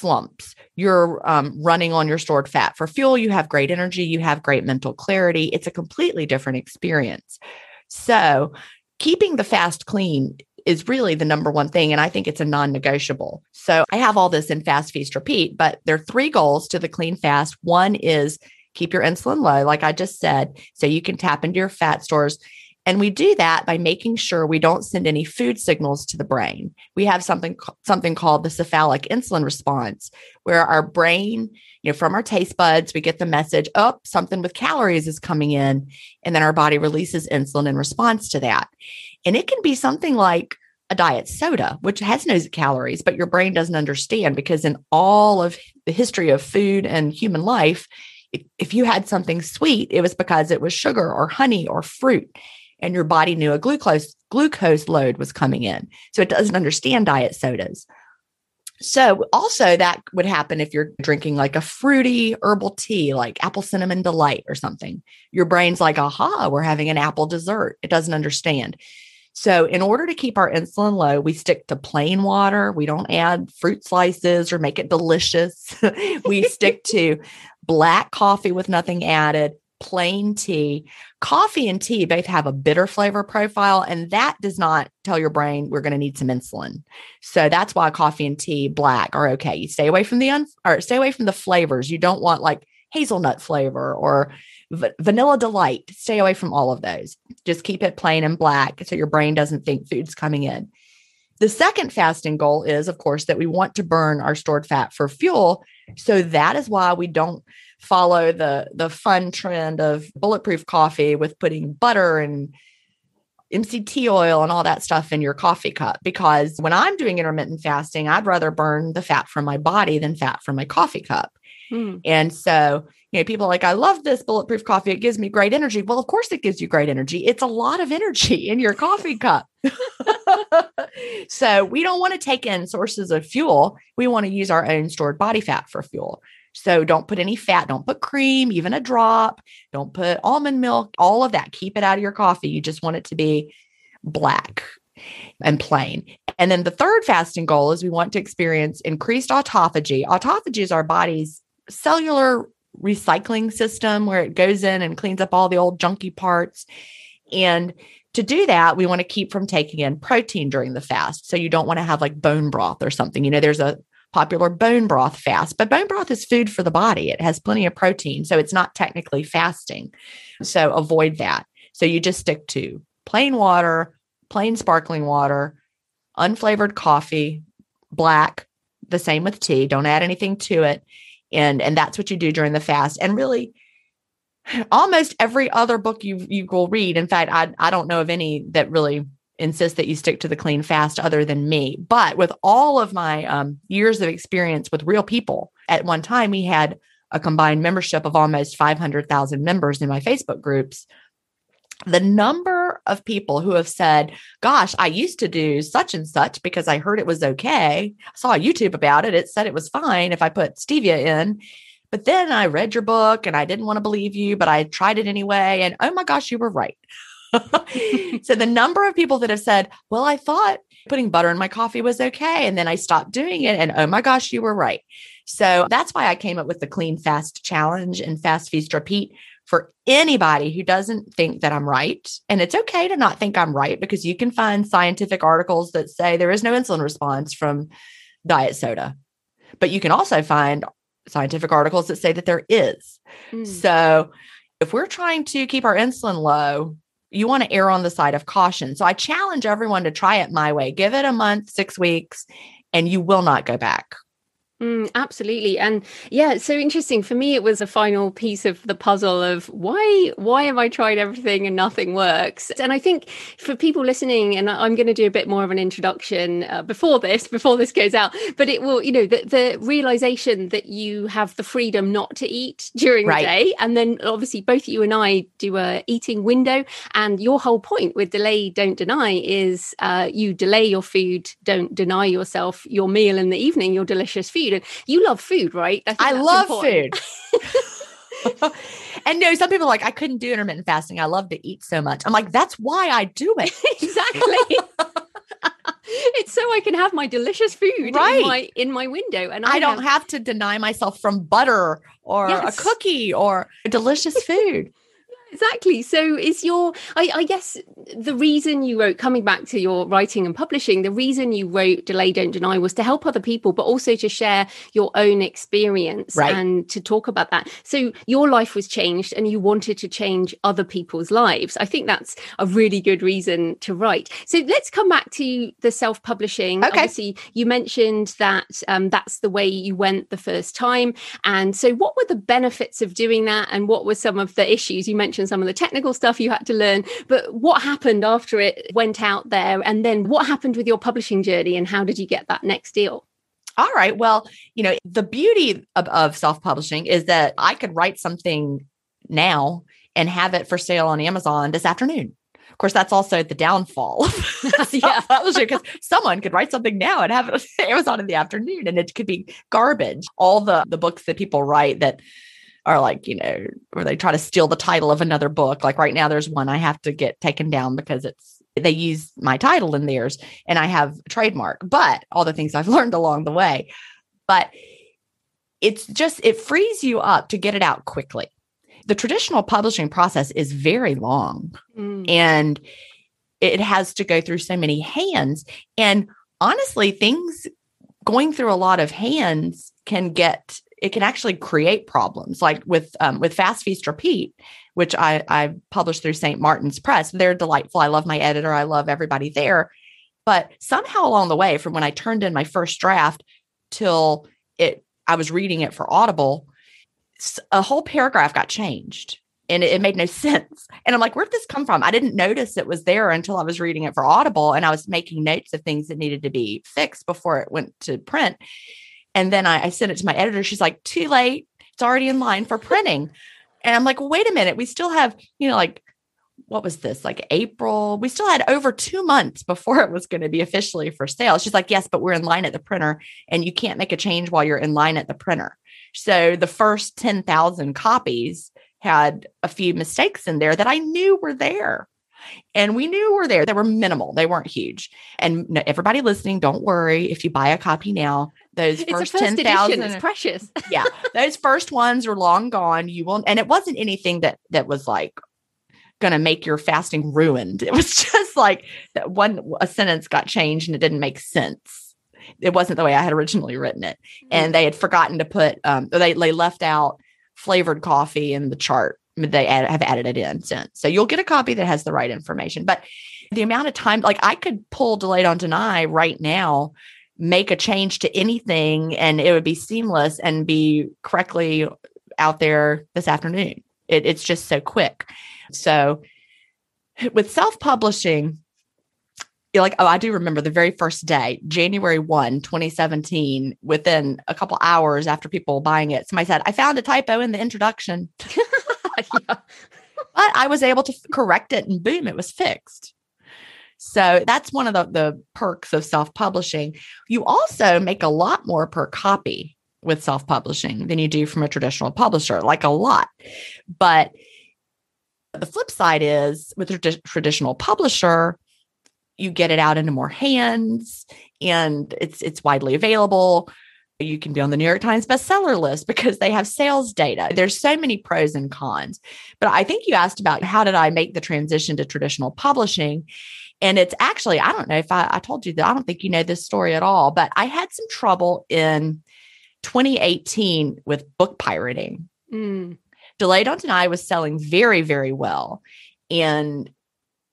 Speaker 3: slumps. You're um, running on your stored fat. For fuel, you have great energy, you have great mental clarity. It's a completely different experience. So, keeping the fast clean is really the number one thing. And I think it's a non negotiable. So, I have all this in Fast Feast Repeat, but there are three goals to the clean fast. One is keep your insulin low, like I just said, so you can tap into your fat stores. And we do that by making sure we don't send any food signals to the brain. We have something something called the cephalic insulin response, where our brain, you know, from our taste buds, we get the message, oh, something with calories is coming in, and then our body releases insulin in response to that. And it can be something like a diet soda, which has no calories, but your brain doesn't understand because in all of the history of food and human life, if you had something sweet, it was because it was sugar or honey or fruit and your body knew a glucose glucose load was coming in. So it doesn't understand diet sodas. So also that would happen if you're drinking like a fruity herbal tea, like apple cinnamon delight or something. Your brain's like, aha, we're having an apple dessert. It doesn't understand. So, in order to keep our insulin low, we stick to plain water. We don't add fruit slices or make it delicious. we stick to black coffee with nothing added, plain tea. Coffee and tea both have a bitter flavor profile, and that does not tell your brain we're going to need some insulin. So that's why coffee and tea black are okay. You stay away from the un- or stay away from the flavors. You don't want like hazelnut flavor or v- vanilla delight. Stay away from all of those. Just keep it plain and black so your brain doesn't think food's coming in. The second fasting goal is, of course, that we want to burn our stored fat for fuel. So that is why we don't follow the the fun trend of bulletproof coffee with putting butter and MCT oil and all that stuff in your coffee cup because when I'm doing intermittent fasting, I'd rather burn the fat from my body than fat from my coffee cup. Mm. And so, you know, people like, I love this bulletproof coffee. It gives me great energy. Well, of course, it gives you great energy. It's a lot of energy in your coffee cup. so, we don't want to take in sources of fuel. We want to use our own stored body fat for fuel. So don't put any fat, don't put cream, even a drop, don't put almond milk, all of that. Keep it out of your coffee. You just want it to be black and plain. And then the third fasting goal is we want to experience increased autophagy. Autophagy is our body's cellular recycling system where it goes in and cleans up all the old junky parts. And to do that, we want to keep from taking in protein during the fast. So you don't want to have like bone broth or something. You know, there's a popular bone broth fast, but bone broth is food for the body. It has plenty of protein, so it's not technically fasting. So avoid that. So you just stick to plain water, plain sparkling water, unflavored coffee, black, the same with tea. Don't add anything to it. And and that's what you do during the fast. And really almost every other book you you will read. In fact, I I don't know of any that really insist that you stick to the clean fast other than me. But with all of my um, years of experience with real people, at one time we had a combined membership of almost 500,000 members in my Facebook groups. The number of people who have said, Gosh, I used to do such and such because I heard it was okay. I saw YouTube about it. It said it was fine if I put stevia in. But then I read your book and I didn't want to believe you, but I tried it anyway. And oh my gosh, you were right. so the number of people that have said, well, I thought putting butter in my coffee was okay. And then I stopped doing it. And oh my gosh, you were right. So that's why I came up with the clean fast challenge and fast feast repeat for anybody who doesn't think that I'm right. And it's okay to not think I'm right because you can find scientific articles that say there is no insulin response from diet soda. But you can also find scientific articles that say that there is. Mm. So if we're trying to keep our insulin low, you want to err on the side of caution. So I challenge everyone to try it my way. Give it a month, six weeks, and you will not go back.
Speaker 1: Mm, absolutely, and yeah, it's so interesting for me. It was a final piece of the puzzle of why why have I tried everything and nothing works? And I think for people listening, and I'm going to do a bit more of an introduction uh, before this before this goes out, but it will, you know, the, the realization that you have the freedom not to eat during right. the day, and then obviously both you and I do a eating window, and your whole point with delay, don't deny is uh, you delay your food, don't deny yourself your meal in the evening, your delicious food you love food, right?
Speaker 3: I, I love important. food. and no, some people are like, I couldn't do intermittent fasting. I love to eat so much. I'm like, that's why I do it.
Speaker 1: exactly. it's so I can have my delicious food right. in my in my window,
Speaker 3: and I, I don't have-, have to deny myself from butter or yes. a cookie or delicious food
Speaker 1: exactly. So is your I, I, guess the reason you wrote coming back to your writing and publishing the reason you wrote delay don't deny was to help other people but also to share your own experience right. and to talk about that. So your life was changed and you wanted to change other people's lives. I think that's a really good reason to write. So let's come back to the self-publishing. Okay. obviously you mentioned that um, that's the way you went the first time. And so what were the benefits of doing that? And what were some of the issues? You mentioned some of the technical stuff you had to learn. But what happened after it went out there? And then what happened with your publishing journey and how did you get that next deal?
Speaker 3: All right. Well, you know, the beauty of, of self publishing is that I could write something now and have it for sale on Amazon this afternoon. Of course, that's also the downfall yeah. publishing because someone could write something now and have it on Amazon in the afternoon and it could be garbage. All the the books that people write that are like, you know, where they try to steal the title of another book. Like right now, there's one I have to get taken down because it's they use my title in theirs and I have trademark, but all the things I've learned along the way. But it's just, it frees you up to get it out quickly. The traditional publishing process is very long mm. and it has to go through so many hands. And honestly, things going through a lot of hands can get it can actually create problems. Like with um, with fast feast repeat which i i published through st martin's press they're delightful. I love my editor. I love everybody there. But somehow along the way from when i turned in my first draft till it i was reading it for audible a whole paragraph got changed and it, it made no sense. And i'm like where did this come from? I didn't notice it was there until i was reading it for audible and i was making notes of things that needed to be fixed before it went to print and then I, I sent it to my editor. She's like, too late. It's already in line for printing. And I'm like, wait a minute. We still have, you know, like, what was this? Like April. We still had over two months before it was going to be officially for sale. She's like, yes, but we're in line at the printer and you can't make a change while you're in line at the printer. So the first 10,000 copies had a few mistakes in there that I knew were there. And we knew were there. They were minimal. They weren't huge. And everybody listening, don't worry. If you buy a copy now, those it's first, first 10,000
Speaker 1: it's precious.
Speaker 3: yeah. Those first ones are long gone. You won't. and it wasn't anything that that was like going to make your fasting ruined. It was just like that one a sentence got changed and it didn't make sense. It wasn't the way I had originally written it. And they had forgotten to put um they they left out flavored coffee in the chart. They add, have added it in since. So you'll get a copy that has the right information. But the amount of time, like I could pull delayed don't deny right now make a change to anything and it would be seamless and be correctly out there this afternoon. It, it's just so quick. So with self publishing, like, oh, I do remember the very first day, January 1, 2017, within a couple hours after people buying it, somebody said, I found a typo in the introduction. yeah. But I was able to correct it and boom, it was fixed. So that's one of the, the perks of self publishing. You also make a lot more per copy with self publishing than you do from a traditional publisher, like a lot. But the flip side is with a traditional publisher, you get it out into more hands and it's it's widely available. You can be on the New York Times bestseller list because they have sales data. There's so many pros and cons. But I think you asked about how did I make the transition to traditional publishing? And it's actually, I don't know if I, I told you that, I don't think you know this story at all, but I had some trouble in 2018 with book pirating. Mm. Delay Don't Deny was selling very, very well. And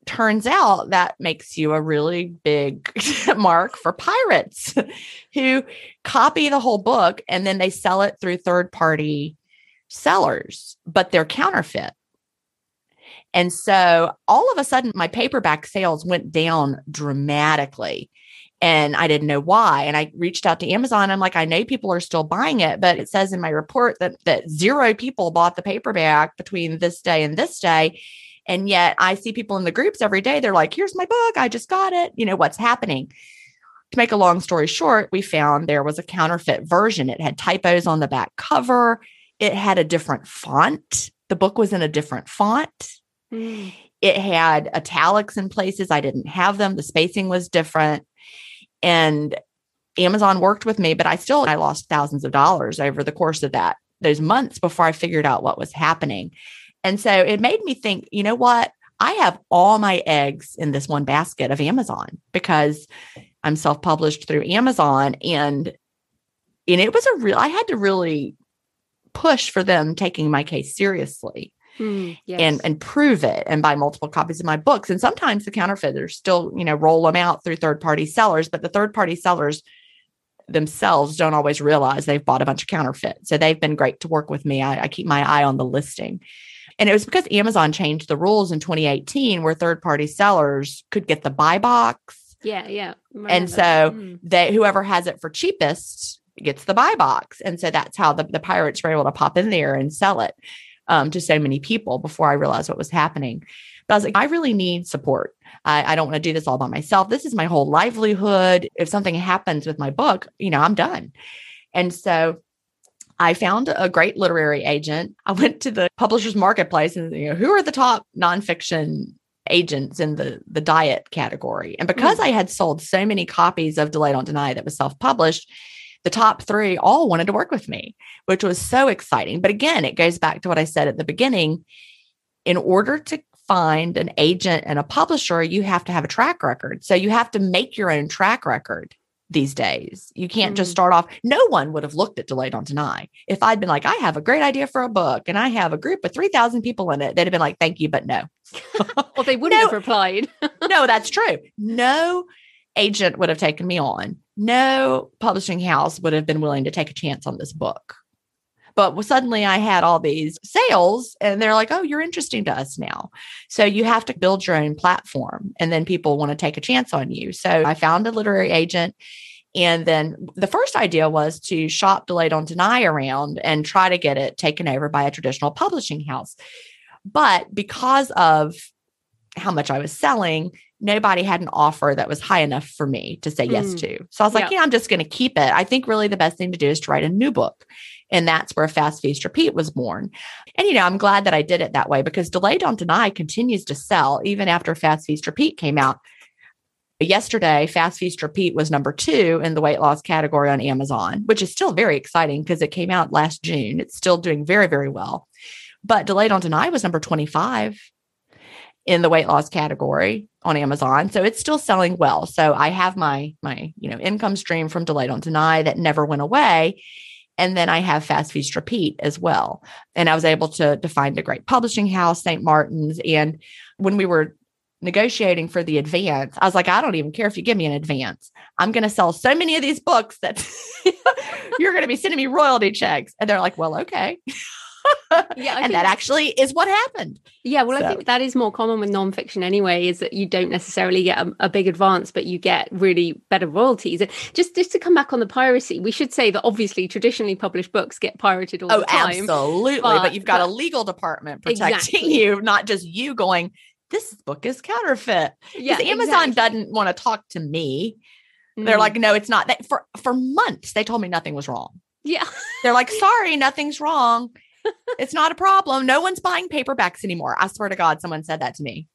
Speaker 3: turns out that makes you a really big mark for pirates who copy the whole book and then they sell it through third party sellers, but they're counterfeit. And so all of a sudden, my paperback sales went down dramatically. And I didn't know why. And I reached out to Amazon. I'm like, I know people are still buying it, but it says in my report that that zero people bought the paperback between this day and this day. And yet I see people in the groups every day. They're like, here's my book. I just got it. You know, what's happening? To make a long story short, we found there was a counterfeit version. It had typos on the back cover, it had a different font. The book was in a different font. Mm. It had italics in places I didn't have them. The spacing was different. And Amazon worked with me, but I still I lost thousands of dollars over the course of that those months before I figured out what was happening. And so it made me think, you know what? I have all my eggs in this one basket of Amazon because I'm self-published through Amazon and and it was a real I had to really push for them taking my case seriously. Mm, yes. and and prove it and buy multiple copies of my books and sometimes the counterfeiters still you know roll them out through third party sellers but the third party sellers themselves don't always realize they've bought a bunch of counterfeit so they've been great to work with me I, I keep my eye on the listing and it was because Amazon changed the rules in 2018 where third party sellers could get the buy box.
Speaker 1: Yeah, yeah.
Speaker 3: And so mm. they whoever has it for cheapest gets the buy box. And so that's how the, the pirates were able to pop in there and sell it um, to so many people before I realized what was happening. But I was like, I really need support. I, I don't want to do this all by myself. This is my whole livelihood. If something happens with my book, you know, I'm done. And so I found a great literary agent. I went to the publisher's marketplace and you know, who are the top nonfiction agents in the the diet category. And because mm. I had sold so many copies of Delay Don't Deny that was self-published, the top 3 all wanted to work with me, which was so exciting. But again, it goes back to what I said at the beginning. In order to find an agent and a publisher, you have to have a track record. So you have to make your own track record these days. You can't mm just start off. No one would have looked at Delay Don't Deny. If I'd been like, I have a great idea for a book and I have a group of 3,000 people in it, they'd have been like, thank you, but no.
Speaker 1: well, they wouldn't no, have replied.
Speaker 3: no, that's true. No agent would have taken me on. No publishing house would have been willing to take a chance on this book. But suddenly I had all these sales and they're like, oh, you're interesting to us now. So you have to build your own platform and then people want to take a chance on you. So I found a literary agent. And then the first idea was to shop delayed Don't Deny around and try to get it taken over by a traditional publishing house. But because of how much I was selling, nobody had an offer that was high enough for me to say yes mm. to. So I was like, yeah, I'm just going to keep it. I think really the best thing to do is to write a new book. And that's where Fast Feast Repeat was born. And, you know, I'm glad that I did it that way because Delay Don't Deny continues to sell even after Fast Feast Repeat came out. Yesterday, Fast Feast Repeat was number two in the weight loss category on Amazon, which is still very exciting because it came out last June. It's still doing very, very well. But Delay Don't Deny was number 25 in the weight loss category on Amazon. So it's still selling well. So I have my my, you know, income stream from Delay Don't Deny that never went away. And then I have Fast Feast Repeat as well. And I was able to, to find a great publishing house, St. Martin's. And when we were negotiating for the advance, I was like, I don't even care if you give me an advance. I'm going to sell so many of these books that you're going to be sending me royalty checks. And they're like, well, okay. Yeah, and that actually is what happened.
Speaker 1: Yeah, well, so. I think that is more common with nonfiction anyway. Is that you don't necessarily get a, a, big advance, but you get really better royalties. And just just to come back on the piracy, we should say that obviously traditionally published books get pirated all
Speaker 3: oh,
Speaker 1: the time.
Speaker 3: absolutely. But, but you've got but, a legal department protecting exactly. you, not just you going. This book is counterfeit. Yeah, Amazon exactly. doesn't want to talk to me. They're mm. like, no, it's not. That for for months they told me nothing was wrong.
Speaker 1: Yeah.
Speaker 3: They're like, sorry, nothing's wrong it's not a problem. No one's buying paperbacks anymore. I swear to God, someone said that to me.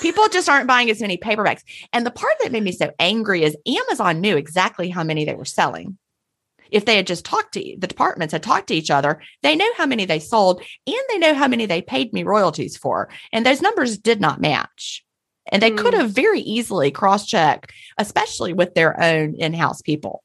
Speaker 3: People just aren't buying as many paperbacks. And the part that made me so angry is Amazon knew exactly how many they were selling. If they had just talked to the departments had talked to each other, they know how many they sold and they know how many they paid me royalties for. And those numbers did not match. And they mm. could have very easily cross checked, especially with their own in house people.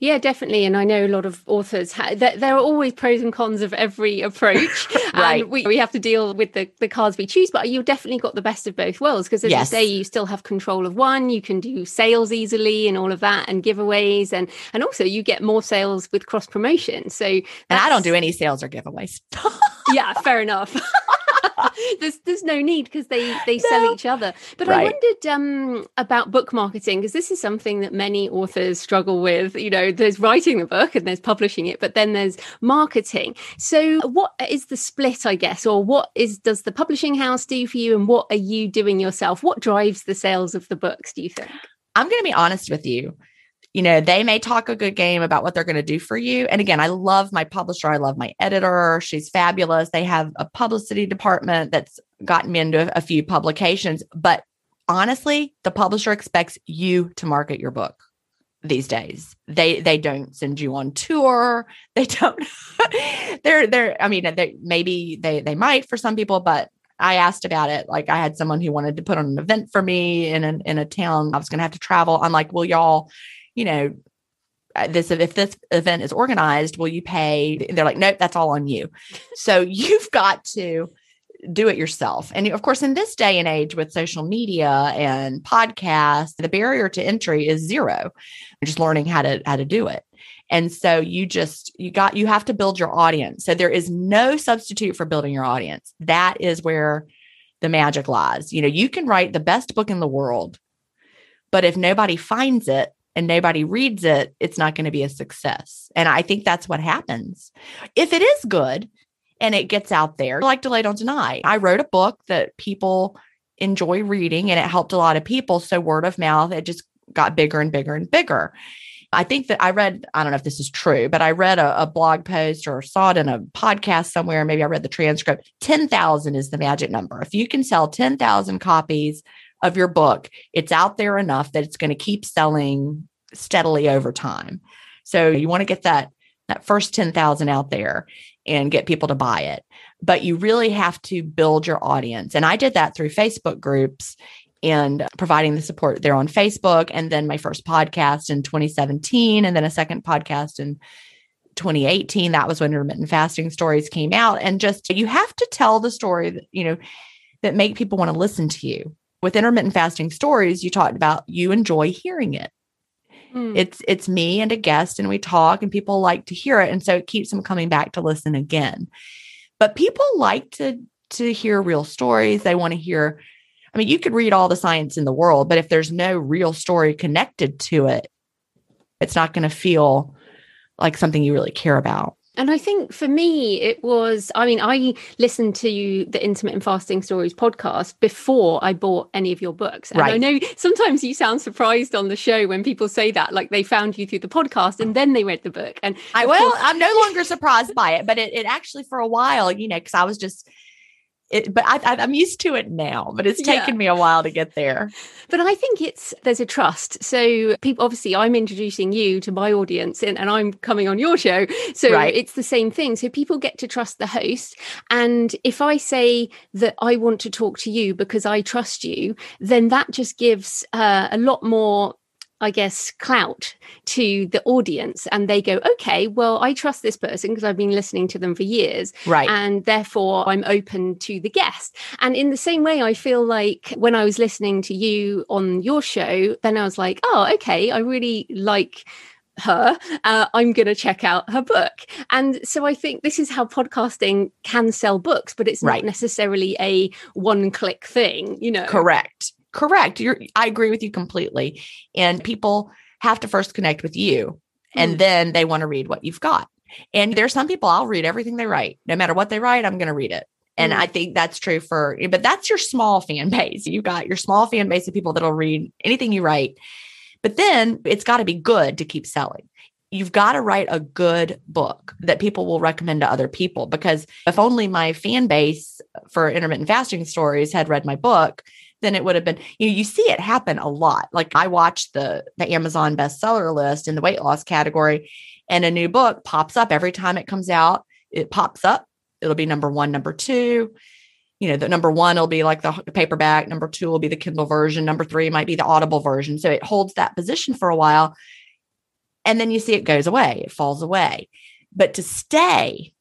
Speaker 1: Yeah, definitely. And I know a lot of authors, ha- there, there are always pros and cons of every approach. right. And we, we have to deal with the, the cards we choose, but you've definitely got the best of both worlds because, as yes. you say, you still have control of one. You can do sales easily and all of that and giveaways. And, and also, you get more sales with cross promotion. So, and
Speaker 3: I don't do any sales or giveaways.
Speaker 1: yeah, fair enough. there's there's no need because they they no. sell each other. But right. I wondered um, about book marketing because this is something that many authors struggle with. You know, there's writing the book and there's publishing it, but then there's marketing. So what is the split, I guess, or what is does the publishing house do for you, and what are you doing yourself? What drives the sales of the books? Do you think?
Speaker 3: I'm going to be honest with you you know, they may talk a good game about what they're going to do for you. And again, I love my publisher. I love my editor. She's fabulous. They have a publicity department that's gotten me into a few publications. But honestly, the publisher expects you to market your book these days. They they don't send you on tour. They don't. they're they're. I mean, they maybe they they might for some people, but I asked about it. Like I had someone who wanted to put on an event for me in an, in a town. I was going to have to travel. I'm like, well, y'all, you know, uh, this if this event is organized, will you pay? They're like, nope, that's all on you. so you've got to do it yourself. And of course, in this day and age with social media and podcasts, the barrier to entry is zero. You're just learning how to how to do it. And so you just you got you have to build your audience. So there is no substitute for building your audience. That is where the magic lies. You know, you can write the best book in the world, but if nobody finds it, and nobody reads it, it's not going to be a success. And I think that's what happens. If it is good and it gets out there, like Delay Don't Deny, I wrote a book that people enjoy reading and it helped a lot of people. So word of mouth, it just got bigger and bigger and bigger. I think that I read, I don't know if this is true, but I read a, a blog post or saw it in a podcast somewhere. Maybe I read the transcript. 10,000 is the magic number. If you can sell 10,000 copies of your book, it's out there enough that it's going to keep selling steadily over time. So you want to get that that first 10,000 out there and get people to buy it. But you really have to build your audience. And I did that through Facebook groups and providing the support there on Facebook and then my first podcast in 2017 and then a second podcast in 2018 that was when intermittent fasting stories came out and just you have to tell the story that you know that make people want to listen to you with intermittent fasting stories, you talked about you enjoy hearing it. Mm. It's it's me and a guest and we talk and people like to hear it and so it keeps them coming back to listen again. But people like to to hear real stories. They want to hear I mean, you could read all the science in the world, but if there's no real story connected to it, it's not going to feel like something you really care about.
Speaker 1: And I think for me, it was, I mean, I listened to the Intermittent Fasting Stories podcast before I bought any of your books. And right. I know sometimes you sound surprised on the show when people say that, like they found you through the podcast and then they read the book. And
Speaker 3: I, well, course- I'm no longer surprised by it, but it, it actually for a while, you know, because I was just, it, but I, am used to it now, but it's taken yeah. me a while to get there.
Speaker 1: But I think it's there's a trust. So people, obviously, I'm introducing you to my audience, and, and I'm coming on your show, so right. it's the same thing. So people get to trust the host, and if I say that I want to talk to you because I trust you, then that just gives uh, a lot more I guess, clout to the audience. And they go, okay, well, I trust this person because I've been listening to them for years.
Speaker 3: Right.
Speaker 1: And therefore, I'm open to the guest. And in the same way, I feel like when I was listening to you on your show, then I was like, oh, okay, I really like her uh, i'm going to check out her book and so i think this is how podcasting can sell books but it's right. not necessarily a one click thing you know
Speaker 3: correct correct. You're I agree with you completely. And people have to first connect with you and mm. then they want to read what you've got. And there's some people I'll read everything they write. No matter what they write, I'm going to read it. And mm. I think that's true for, but that's your small fan base. You've got your small fan base of people that'll read anything you write. But then it's got to be good to keep selling. you've got to write a good book that people will recommend to other people because if only my fan base for intermittent fasting stories had read my book then it would have been you know you see it happen a lot. Like i watched the the amazon bestseller list in the weight loss category and a new book pops up every time it comes out. It pops up. It'll be number one number two you know the number one will be like the paperback number two will be the kindle version number three might be the audible version. So it holds that position for a while and then you see it goes away it falls away. But to stay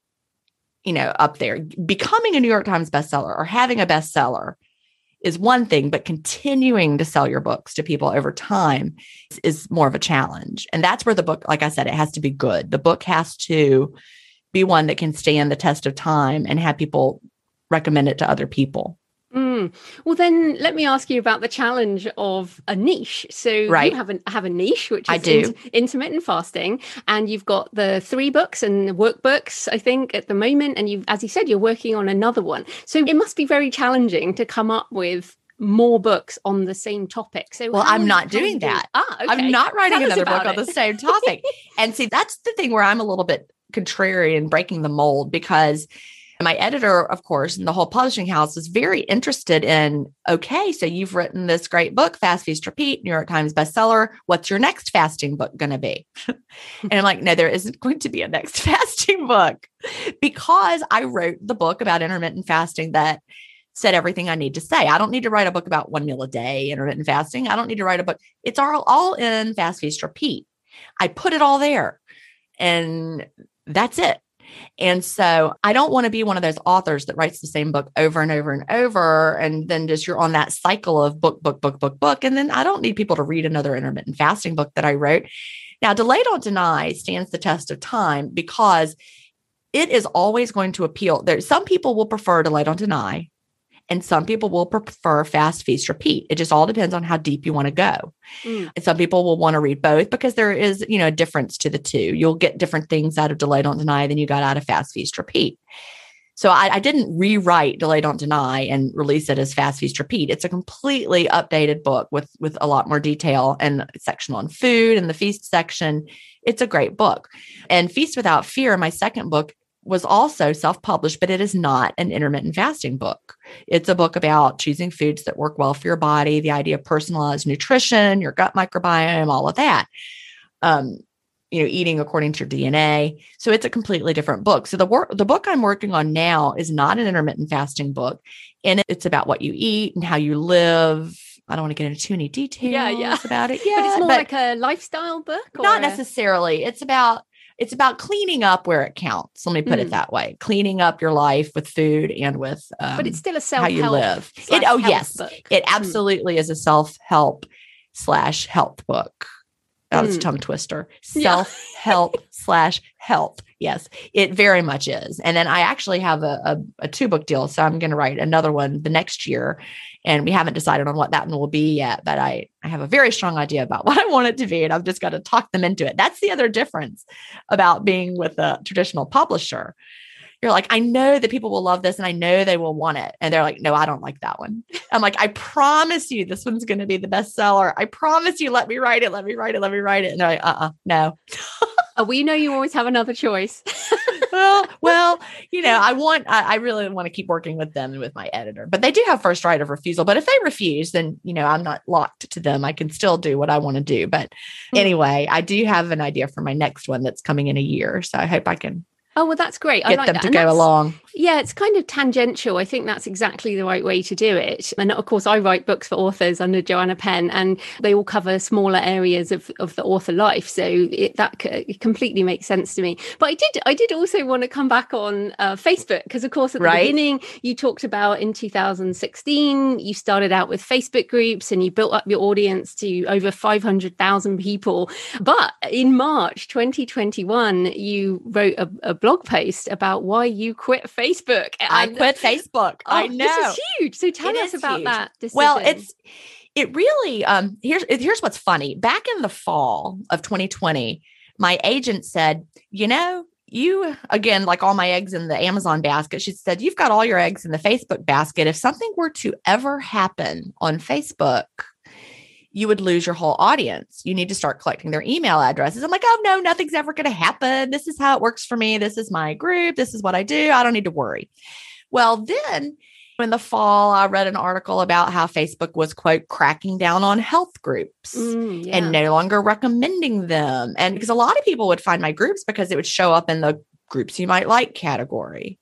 Speaker 3: you know up there becoming a new york times bestseller or having a bestseller is one thing but continuing to sell your books to people over time is, is more of a challenge. And that's where the book like i said it has to be good. The book has to be one that can stand the test of time and have people recommend it to other people
Speaker 1: Mm. Well, then let me ask you about the challenge of a niche. So
Speaker 3: right.
Speaker 1: you have a have a niche, which is
Speaker 3: I do.
Speaker 1: in- intermittent fasting, and you've got the three books and the workbooks. I think at the moment, and you, as you said, you're working on another one. So it must be very challenging to come up with more books on the same topic. So
Speaker 3: well, I'm not doing
Speaker 1: do-
Speaker 3: that.
Speaker 1: Ah, okay.
Speaker 3: I'm not writing
Speaker 1: Tell
Speaker 3: another book
Speaker 1: about
Speaker 3: on the same topic. and see, that's the thing where I'm a little bit contrarian, and breaking the mold, because my editor, of course, and the whole publishing house was very interested in okay, so you've written this great book, Fast Feast Repeat, New York Times bestseller. What's your next fasting book going to be? and I'm like, no, there isn't going to be a next fasting book because I wrote the book about intermittent fasting that said everything I need to say. I don't need to write a book about one meal a day, intermittent fasting. I don't need to write a book. It's all, all in Fast Feast Repeat. I put it all there and that's it. And so I don't want to be one of those authors that writes the same book over and over and over. And then just you're on that cycle of book, book, book, book, book. And then I don't need people to read another intermittent fasting book that I wrote. Now, Delay Don't Deny stands the test of time because it is always going to appeal. There, some people will prefer Delay Don't Deny, and some people will prefer Fast Feast Repeat. It just all depends on how deep you want to go.
Speaker 1: Mm.
Speaker 3: And some people will want to read both because there is, you know, a difference to the two. You'll get different things out of Delay Don't Deny than you got out of Fast Feast Repeat. So I, I didn't rewrite Delay Don't Deny and release it as Fast Feast Repeat. It's a completely updated book with with a lot more detail and a section on food and the feast section. It's a great book. And Feast Without Fear, my second book, was also self-published, but it is not an intermittent fasting book. It's a book about choosing foods that work well for your body, the idea of personalized nutrition, your gut microbiome, all of that. Um, you know, eating according to your DNA. So it's a completely different book. So the work, the book I'm working on now is not an intermittent fasting book, and it's about what you eat and how you live. I don't want to get into too many details
Speaker 1: Yeah, yeah.
Speaker 3: about it. Yeah,
Speaker 1: but it's more like a lifestyle book, or
Speaker 3: not necessarily. It's about it's about cleaning up where it counts. Let me put
Speaker 1: Mm.
Speaker 3: it that way: cleaning up your life with food and with. Um,
Speaker 1: But it's still a self
Speaker 3: how you live. It- oh, yes.
Speaker 1: book.
Speaker 3: it
Speaker 1: Mm.
Speaker 3: absolutely is a self help slash health book. That was a
Speaker 1: Mm.
Speaker 3: tongue twister. Self help slash help. Yes, it very much is. And then I actually have a, a, a two book deal. So I'm going to write another one the next year. And we haven't decided on what that one will be yet, but I, I have a very strong idea about what I want it to be. And I've just got to talk them into it. That's the other difference about being with a traditional publisher. You're like, I know that people will love this and I know they will want it. And they're like, no, I don't like that one. I'm like, I promise you this one's going to be the bestseller. I promise you, let me write it, let me write it, let me write it. And they're like, uh uh no.
Speaker 1: Oh, well, you know, you always have another choice.
Speaker 3: well, well, you know, I want, I, I really want to keep working with them and with my editor, but they do have first right of refusal. But if they refuse, then, you know, I'm not locked to them. I can still do what I want to do. But
Speaker 1: Hmm.
Speaker 3: anyway, I do have an idea for my next one that's coming in a year. So I hope I can
Speaker 1: Oh, well, that's great. I
Speaker 3: get
Speaker 1: like
Speaker 3: them
Speaker 1: that.
Speaker 3: to
Speaker 1: And
Speaker 3: go along.
Speaker 1: Yeah, it's kind of tangential. I think that's exactly the right way to do it. And of course, I write books for authors under Joanna Penn, and they all cover smaller areas of, of the author life. So it, that c- it completely makes sense to me. But I did, I did also want to come back on uh, Facebook because, of course, at the
Speaker 3: Right.
Speaker 1: beginning you talked about in 2016 you started out with Facebook groups and you built up your audience to over 500,000 people. But in March 2021, you wrote a, a blog post about why you quit Facebook.
Speaker 3: I
Speaker 1: And-
Speaker 3: quit Facebook. I
Speaker 1: Oh,
Speaker 3: know.
Speaker 1: This is huge. So tell
Speaker 3: It
Speaker 1: us about
Speaker 3: huge.
Speaker 1: that. Decision.
Speaker 3: Well, it's it really um here's here's what's funny. Back in the fall of 2020, my agent said, "You know, you again like all my eggs in the Amazon basket." She said, "You've got all your eggs in the Facebook basket. If something were to ever happen on Facebook, you would lose your whole audience. You need to start collecting their email addresses. I'm like, oh no, nothing's ever going to happen. This is how it works for me. This is my group. This is what I do. I don't need to worry. Well, then in the fall, I read an article about how Facebook was, quote, cracking down on health groups mm, yeah. and no longer recommending them. And because a lot of people would find my groups because it would show up in the groups you might like category.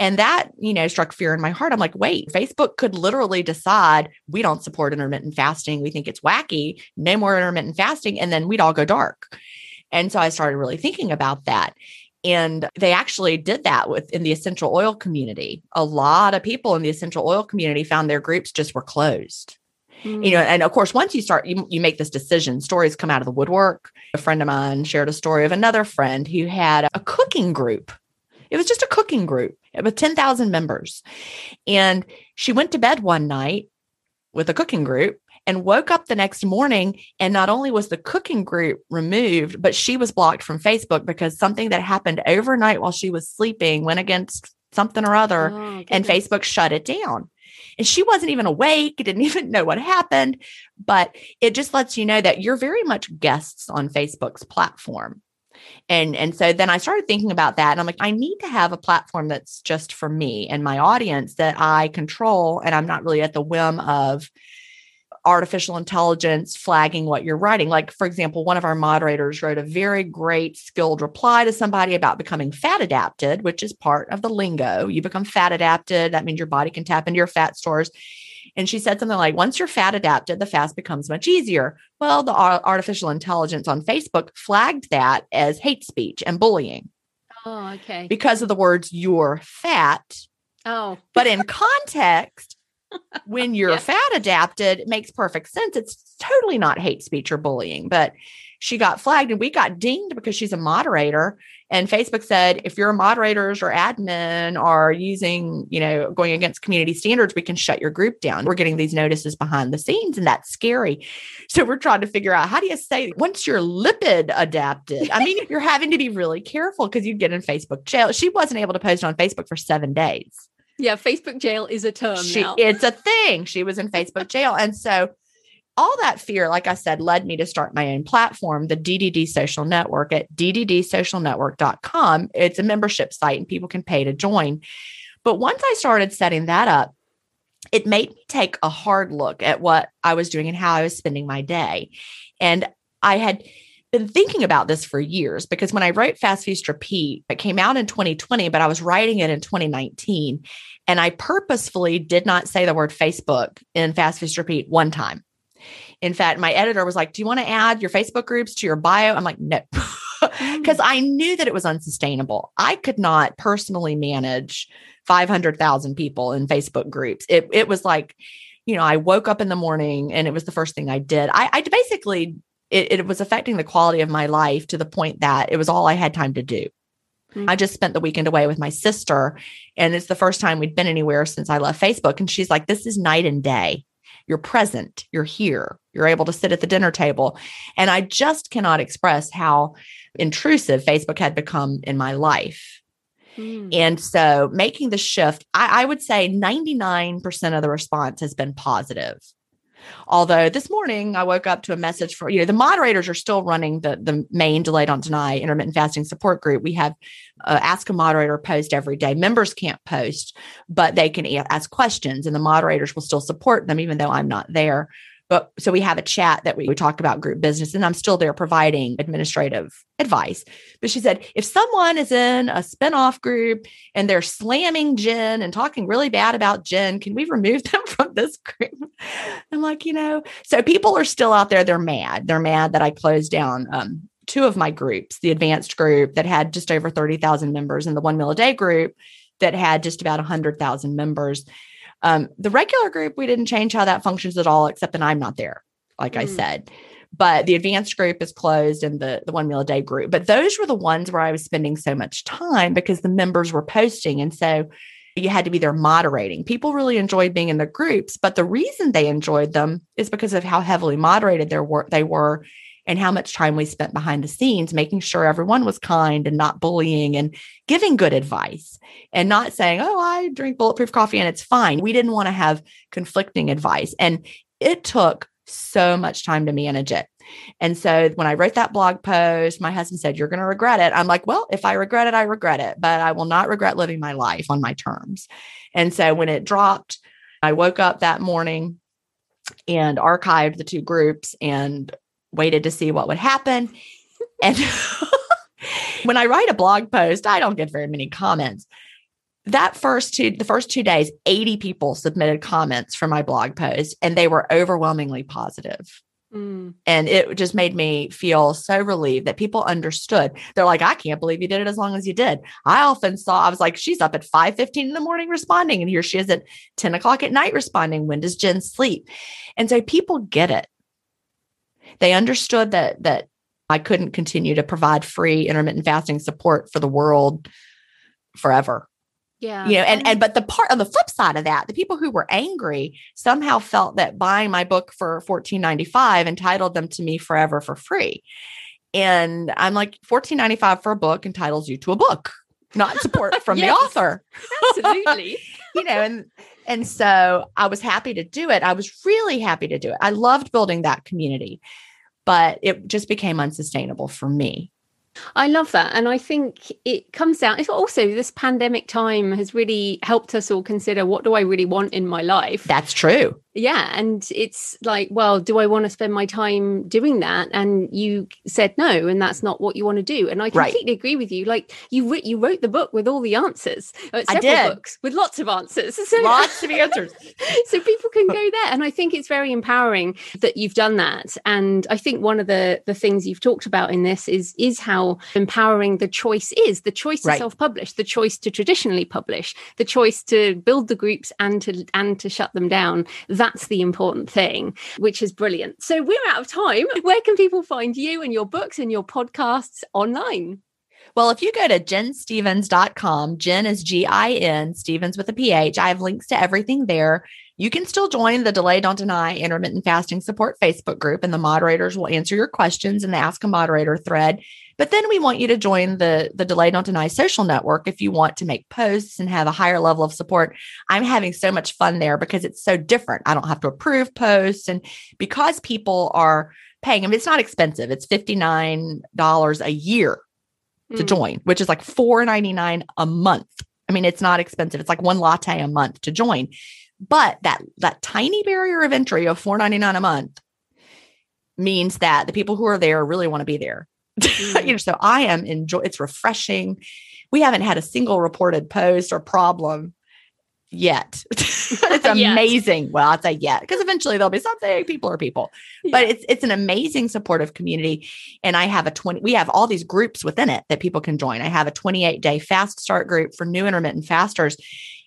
Speaker 3: And that, you know, struck fear in my heart. I'm like, wait, Facebook could literally decide we don't support intermittent fasting. We think it's wacky, no more intermittent fasting. And then we'd all go dark. And so I started really thinking about that. And they actually did that with in the essential oil community. A lot of people in the essential oil community found their groups just were closed. Mm. You know, and of course, once you start, you, you make this decision, stories come out of the woodwork. A friend of mine shared a story of another friend who had a cooking group. It was just a cooking group with 10,000 members. And she went to bed one night with a cooking group and woke up the next morning. And not only was the cooking group removed but she was blocked from facebook because something that happened overnight while she was sleeping went against something or other oh, and facebook shut it down. And she wasn't even awake didn't even know what happened. But it just lets you know that you're very much guests on facebook's platform and and so then i started thinking about that and i'm like i need to have a platform that's just for me and my audience that i control and i'm not really at the whim of artificial intelligence flagging what you're writing. Like, for example, one of our moderators wrote a very great skilled reply to somebody about becoming fat adapted, which is part of the lingo. You become fat adapted. That means your body can tap into your fat stores. And she said something like, once you're fat adapted, the fast becomes much easier. Well, the artificial intelligence on Facebook flagged that as hate speech and bullying.
Speaker 1: Oh, okay.
Speaker 3: Because of the words you're fat.
Speaker 1: Oh.
Speaker 3: But in context, when you're yeah. fat adapted, it makes perfect sense. It's totally not hate speech or bullying, but she got flagged and we got dinged because she's a moderator. And Facebook said, if your moderators or admin are using, you know, going against community standards, we can shut your group down. We're getting these notices behind the scenes, and that's scary. So we're trying to figure out how do you say once you're lipid adapted? I mean, you're having to be really careful because you'd get in Facebook jail. She wasn't able to post on Facebook for seven days.
Speaker 1: Yeah, Facebook jail is a term.
Speaker 3: She,
Speaker 1: now.
Speaker 3: It's a thing. She was in Facebook jail. And so all that fear, like I said, led me to start my own platform, the DDD Social Network at dddsocialnetwork.com. It's a membership site and people can pay to join. But once I started setting that up, it made me take a hard look at what I was doing and how I was spending my day. And I had been thinking about this for years because when I wrote Fast Feast Repeat, it came out in 2020, but I was writing it in 2019. And I purposefully did not say the word Facebook in Fast Feast Repeat one time. In fact, my editor was like, Do you want to add your Facebook groups to your bio? I'm like, No, because. I knew that it was unsustainable. I could not personally manage 500,000 people in Facebook groups. It, it was like, you know, I woke up in the morning and it was the first thing I did. I, I basically it, it was affecting the quality of my life to the point that it was all I had time to do. Mm-hmm. I just spent the weekend away with my sister, and it's the first time we'd been anywhere since I left Facebook. And she's like, This is night and day. You're present, you're here, you're able to sit at the dinner table. And I just cannot express how intrusive Facebook had become in my life. Mm. And so making the shift, I, I would say 99% of the response has been positive. Although this morning I woke up to a message for, you know, the moderators are still running the, the main Delay Don't Deny intermittent fasting support group. We have uh, ask a moderator post every day. Members can't post, but they can ask questions and the moderators will still support them, even though I'm not there. But so we have a chat that we, we talk about group business, and I'm still there providing administrative advice. But she said, if someone is in a spinoff group and they're slamming Gin and talking really bad about Gin, can we remove them from this group? I'm like, you know, so people are still out there. They're mad. They're mad that I closed down um, two of my groups the advanced group that had just over 30,000 members and the one meal a day group that had just about 100,000 members. Um, the regular group, we didn't change how that functions at all, except that I'm not there, like mm. I said. But the advanced group is closed and the, the one meal a day group. But those were the ones where I was spending so much time because the members were posting. And so you had to be there moderating. People really enjoyed being in the groups, but the reason they enjoyed them is because of how heavily moderated their work they were and how much time we spent behind the scenes making sure everyone was kind and not bullying and giving good advice and not saying, oh, I drink bulletproof coffee and it's fine. We didn't want to have conflicting advice. And it took so much time to manage it. And so when I wrote that blog post, my husband said, You're going to regret it. I'm like, Well, if I regret it, I regret it, but I will not regret living my life on my terms. And so when it dropped, I woke up that morning and archived the two groups and waited to see what would happen. And when I write a blog post, I don't get very many comments. That first two, the first two days, 80 people submitted comments for my blog post, and they were overwhelmingly positive. Mm. And it just made me feel so relieved that people understood. They're like, I can't believe you did it as long as you did. I often saw, I was like, she's up at 5 15 in the morning responding. And here she is at 10 o'clock at night responding. When does Gin sleep? And so people get it. They understood that that I couldn't continue to provide free intermittent fasting support for the world forever.
Speaker 1: Yeah.
Speaker 3: You know, and and but the part on the flip side of that, the people who were angry somehow felt that buying my book for $14.95 entitled them to me forever for free. And I'm like, $14.95 for a book entitles you to a book, not support from yes, the author.
Speaker 1: Absolutely.
Speaker 3: you know, and and so I was happy to do it. I was really happy to do it. I loved building that community, but it just became unsustainable for me.
Speaker 1: I love that. And I think it comes down, it's also this pandemic time has really helped us all consider what do I really want in my life?
Speaker 3: That's true
Speaker 1: yeah and it's like well do i want to spend my time doing that? And you said no and that's not what you want to do. And i completely right. agree with you. Like you you wrote the book with all the answers
Speaker 3: uh, I did.
Speaker 1: books with lots of answers. So,
Speaker 3: lots of answers.
Speaker 1: so people can go there. And i think it's very empowering that you've done that. And i think one of the the things you've talked about in this is is how empowering the choice is the choice to right. self-publish the choice to traditionally publish the choice to build the groups and to and to shut them down that's the important thing, which is brilliant. So we're out of time. Where can people find you and your books and your podcasts online?
Speaker 3: Well, if you go to ginstephens.com, Gin is G I N, Stephens with a PH, I have links to everything there. You can still join the Delay Don't Deny Intermittent Fasting Support Facebook group, and the moderators will answer your questions in the Ask a Moderator thread. But then we want you to join the, the Delay Don't Deny social network if you want to make posts and have a higher level of support. I'm having so much fun there because it's so different. I don't have to approve posts. And because people are paying, I mean, it's not expensive, it's $59 a year to mm. join, which is like $4.99 a month. I mean, it's not expensive. It's like one latte a month to join. But that that tiny barrier of entry of $4.99 a month means that the people who are there really want to be there. Mm. you know, so I am enjoy it's refreshing. We haven't had a single reported post or problem yet. it's amazing. Yet. Well, I'd say yet, because eventually there'll be something. People are people. Yeah. But it's it's an amazing supportive community. And I have a 20, we have all these groups within it that people can join. I have a 28 day fast start group for new intermittent fasters.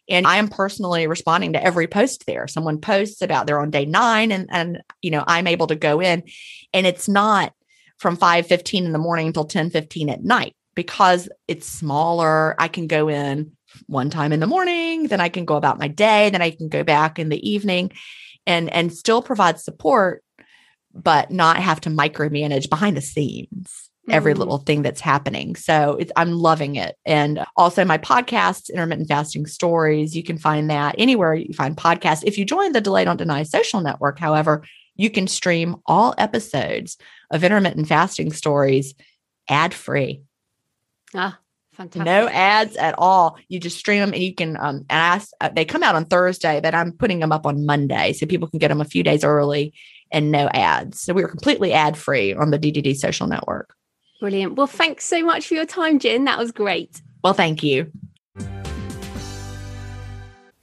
Speaker 3: And I am personally responding to every post there. Someone posts about they're on day nine, and and you know, I'm able to go in. And it's not from 5 15 in the morning till 10 15 at night because it's smaller. I can go in one time in the morning, then I can go about my day, then I can go back in the evening and and still provide support, but not have to micromanage behind the scenes every mm. little thing that's happening. So I'm loving it. And also my podcast, Intermittent Fasting Stories, you can find that anywhere you find podcasts. If you join the Delay Don't Deny social network, however, you can stream all episodes of intermittent fasting stories ad free.
Speaker 1: Ah, fantastic.
Speaker 3: No ads at all. You just stream them and you can um ask uh, they come out on Thursday, but I'm putting them up on Monday so people can get them a few days early and no ads. So we are completely ad free on the DDD social network.
Speaker 1: Brilliant. Well, thanks so much for your time, Gin. That was great.
Speaker 3: Well, thank you.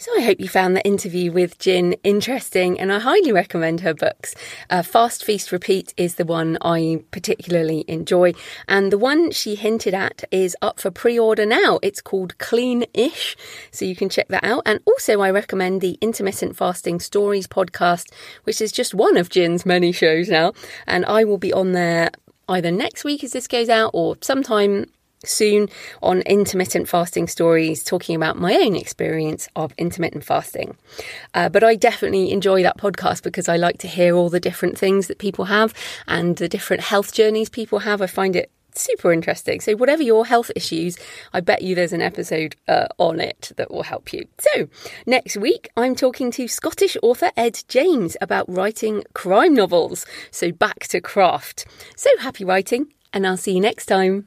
Speaker 1: So I hope you found the interview with Gin interesting, and I highly recommend her books. Uh, Fast Feast Repeat is the one I particularly enjoy, and the one she hinted at is up for pre-order now. It's called Clean Ish, so you can check that out. And also, I recommend the Intermittent Fasting Stories podcast, which is just one of Gin's many shows now, and I will be on there either next week as this goes out or sometime soon on intermittent fasting stories, talking about my own experience of intermittent fasting. Uh, but I definitely enjoy that podcast because I like to hear all the different things that people have and the different health journeys people have. I find it super interesting. So, whatever your health issues, I bet you there's an episode uh, on it that will help you. So, next week, I'm talking to Scottish author Ed James about writing crime novels. So, back to craft. So, happy writing, and I'll see you next time.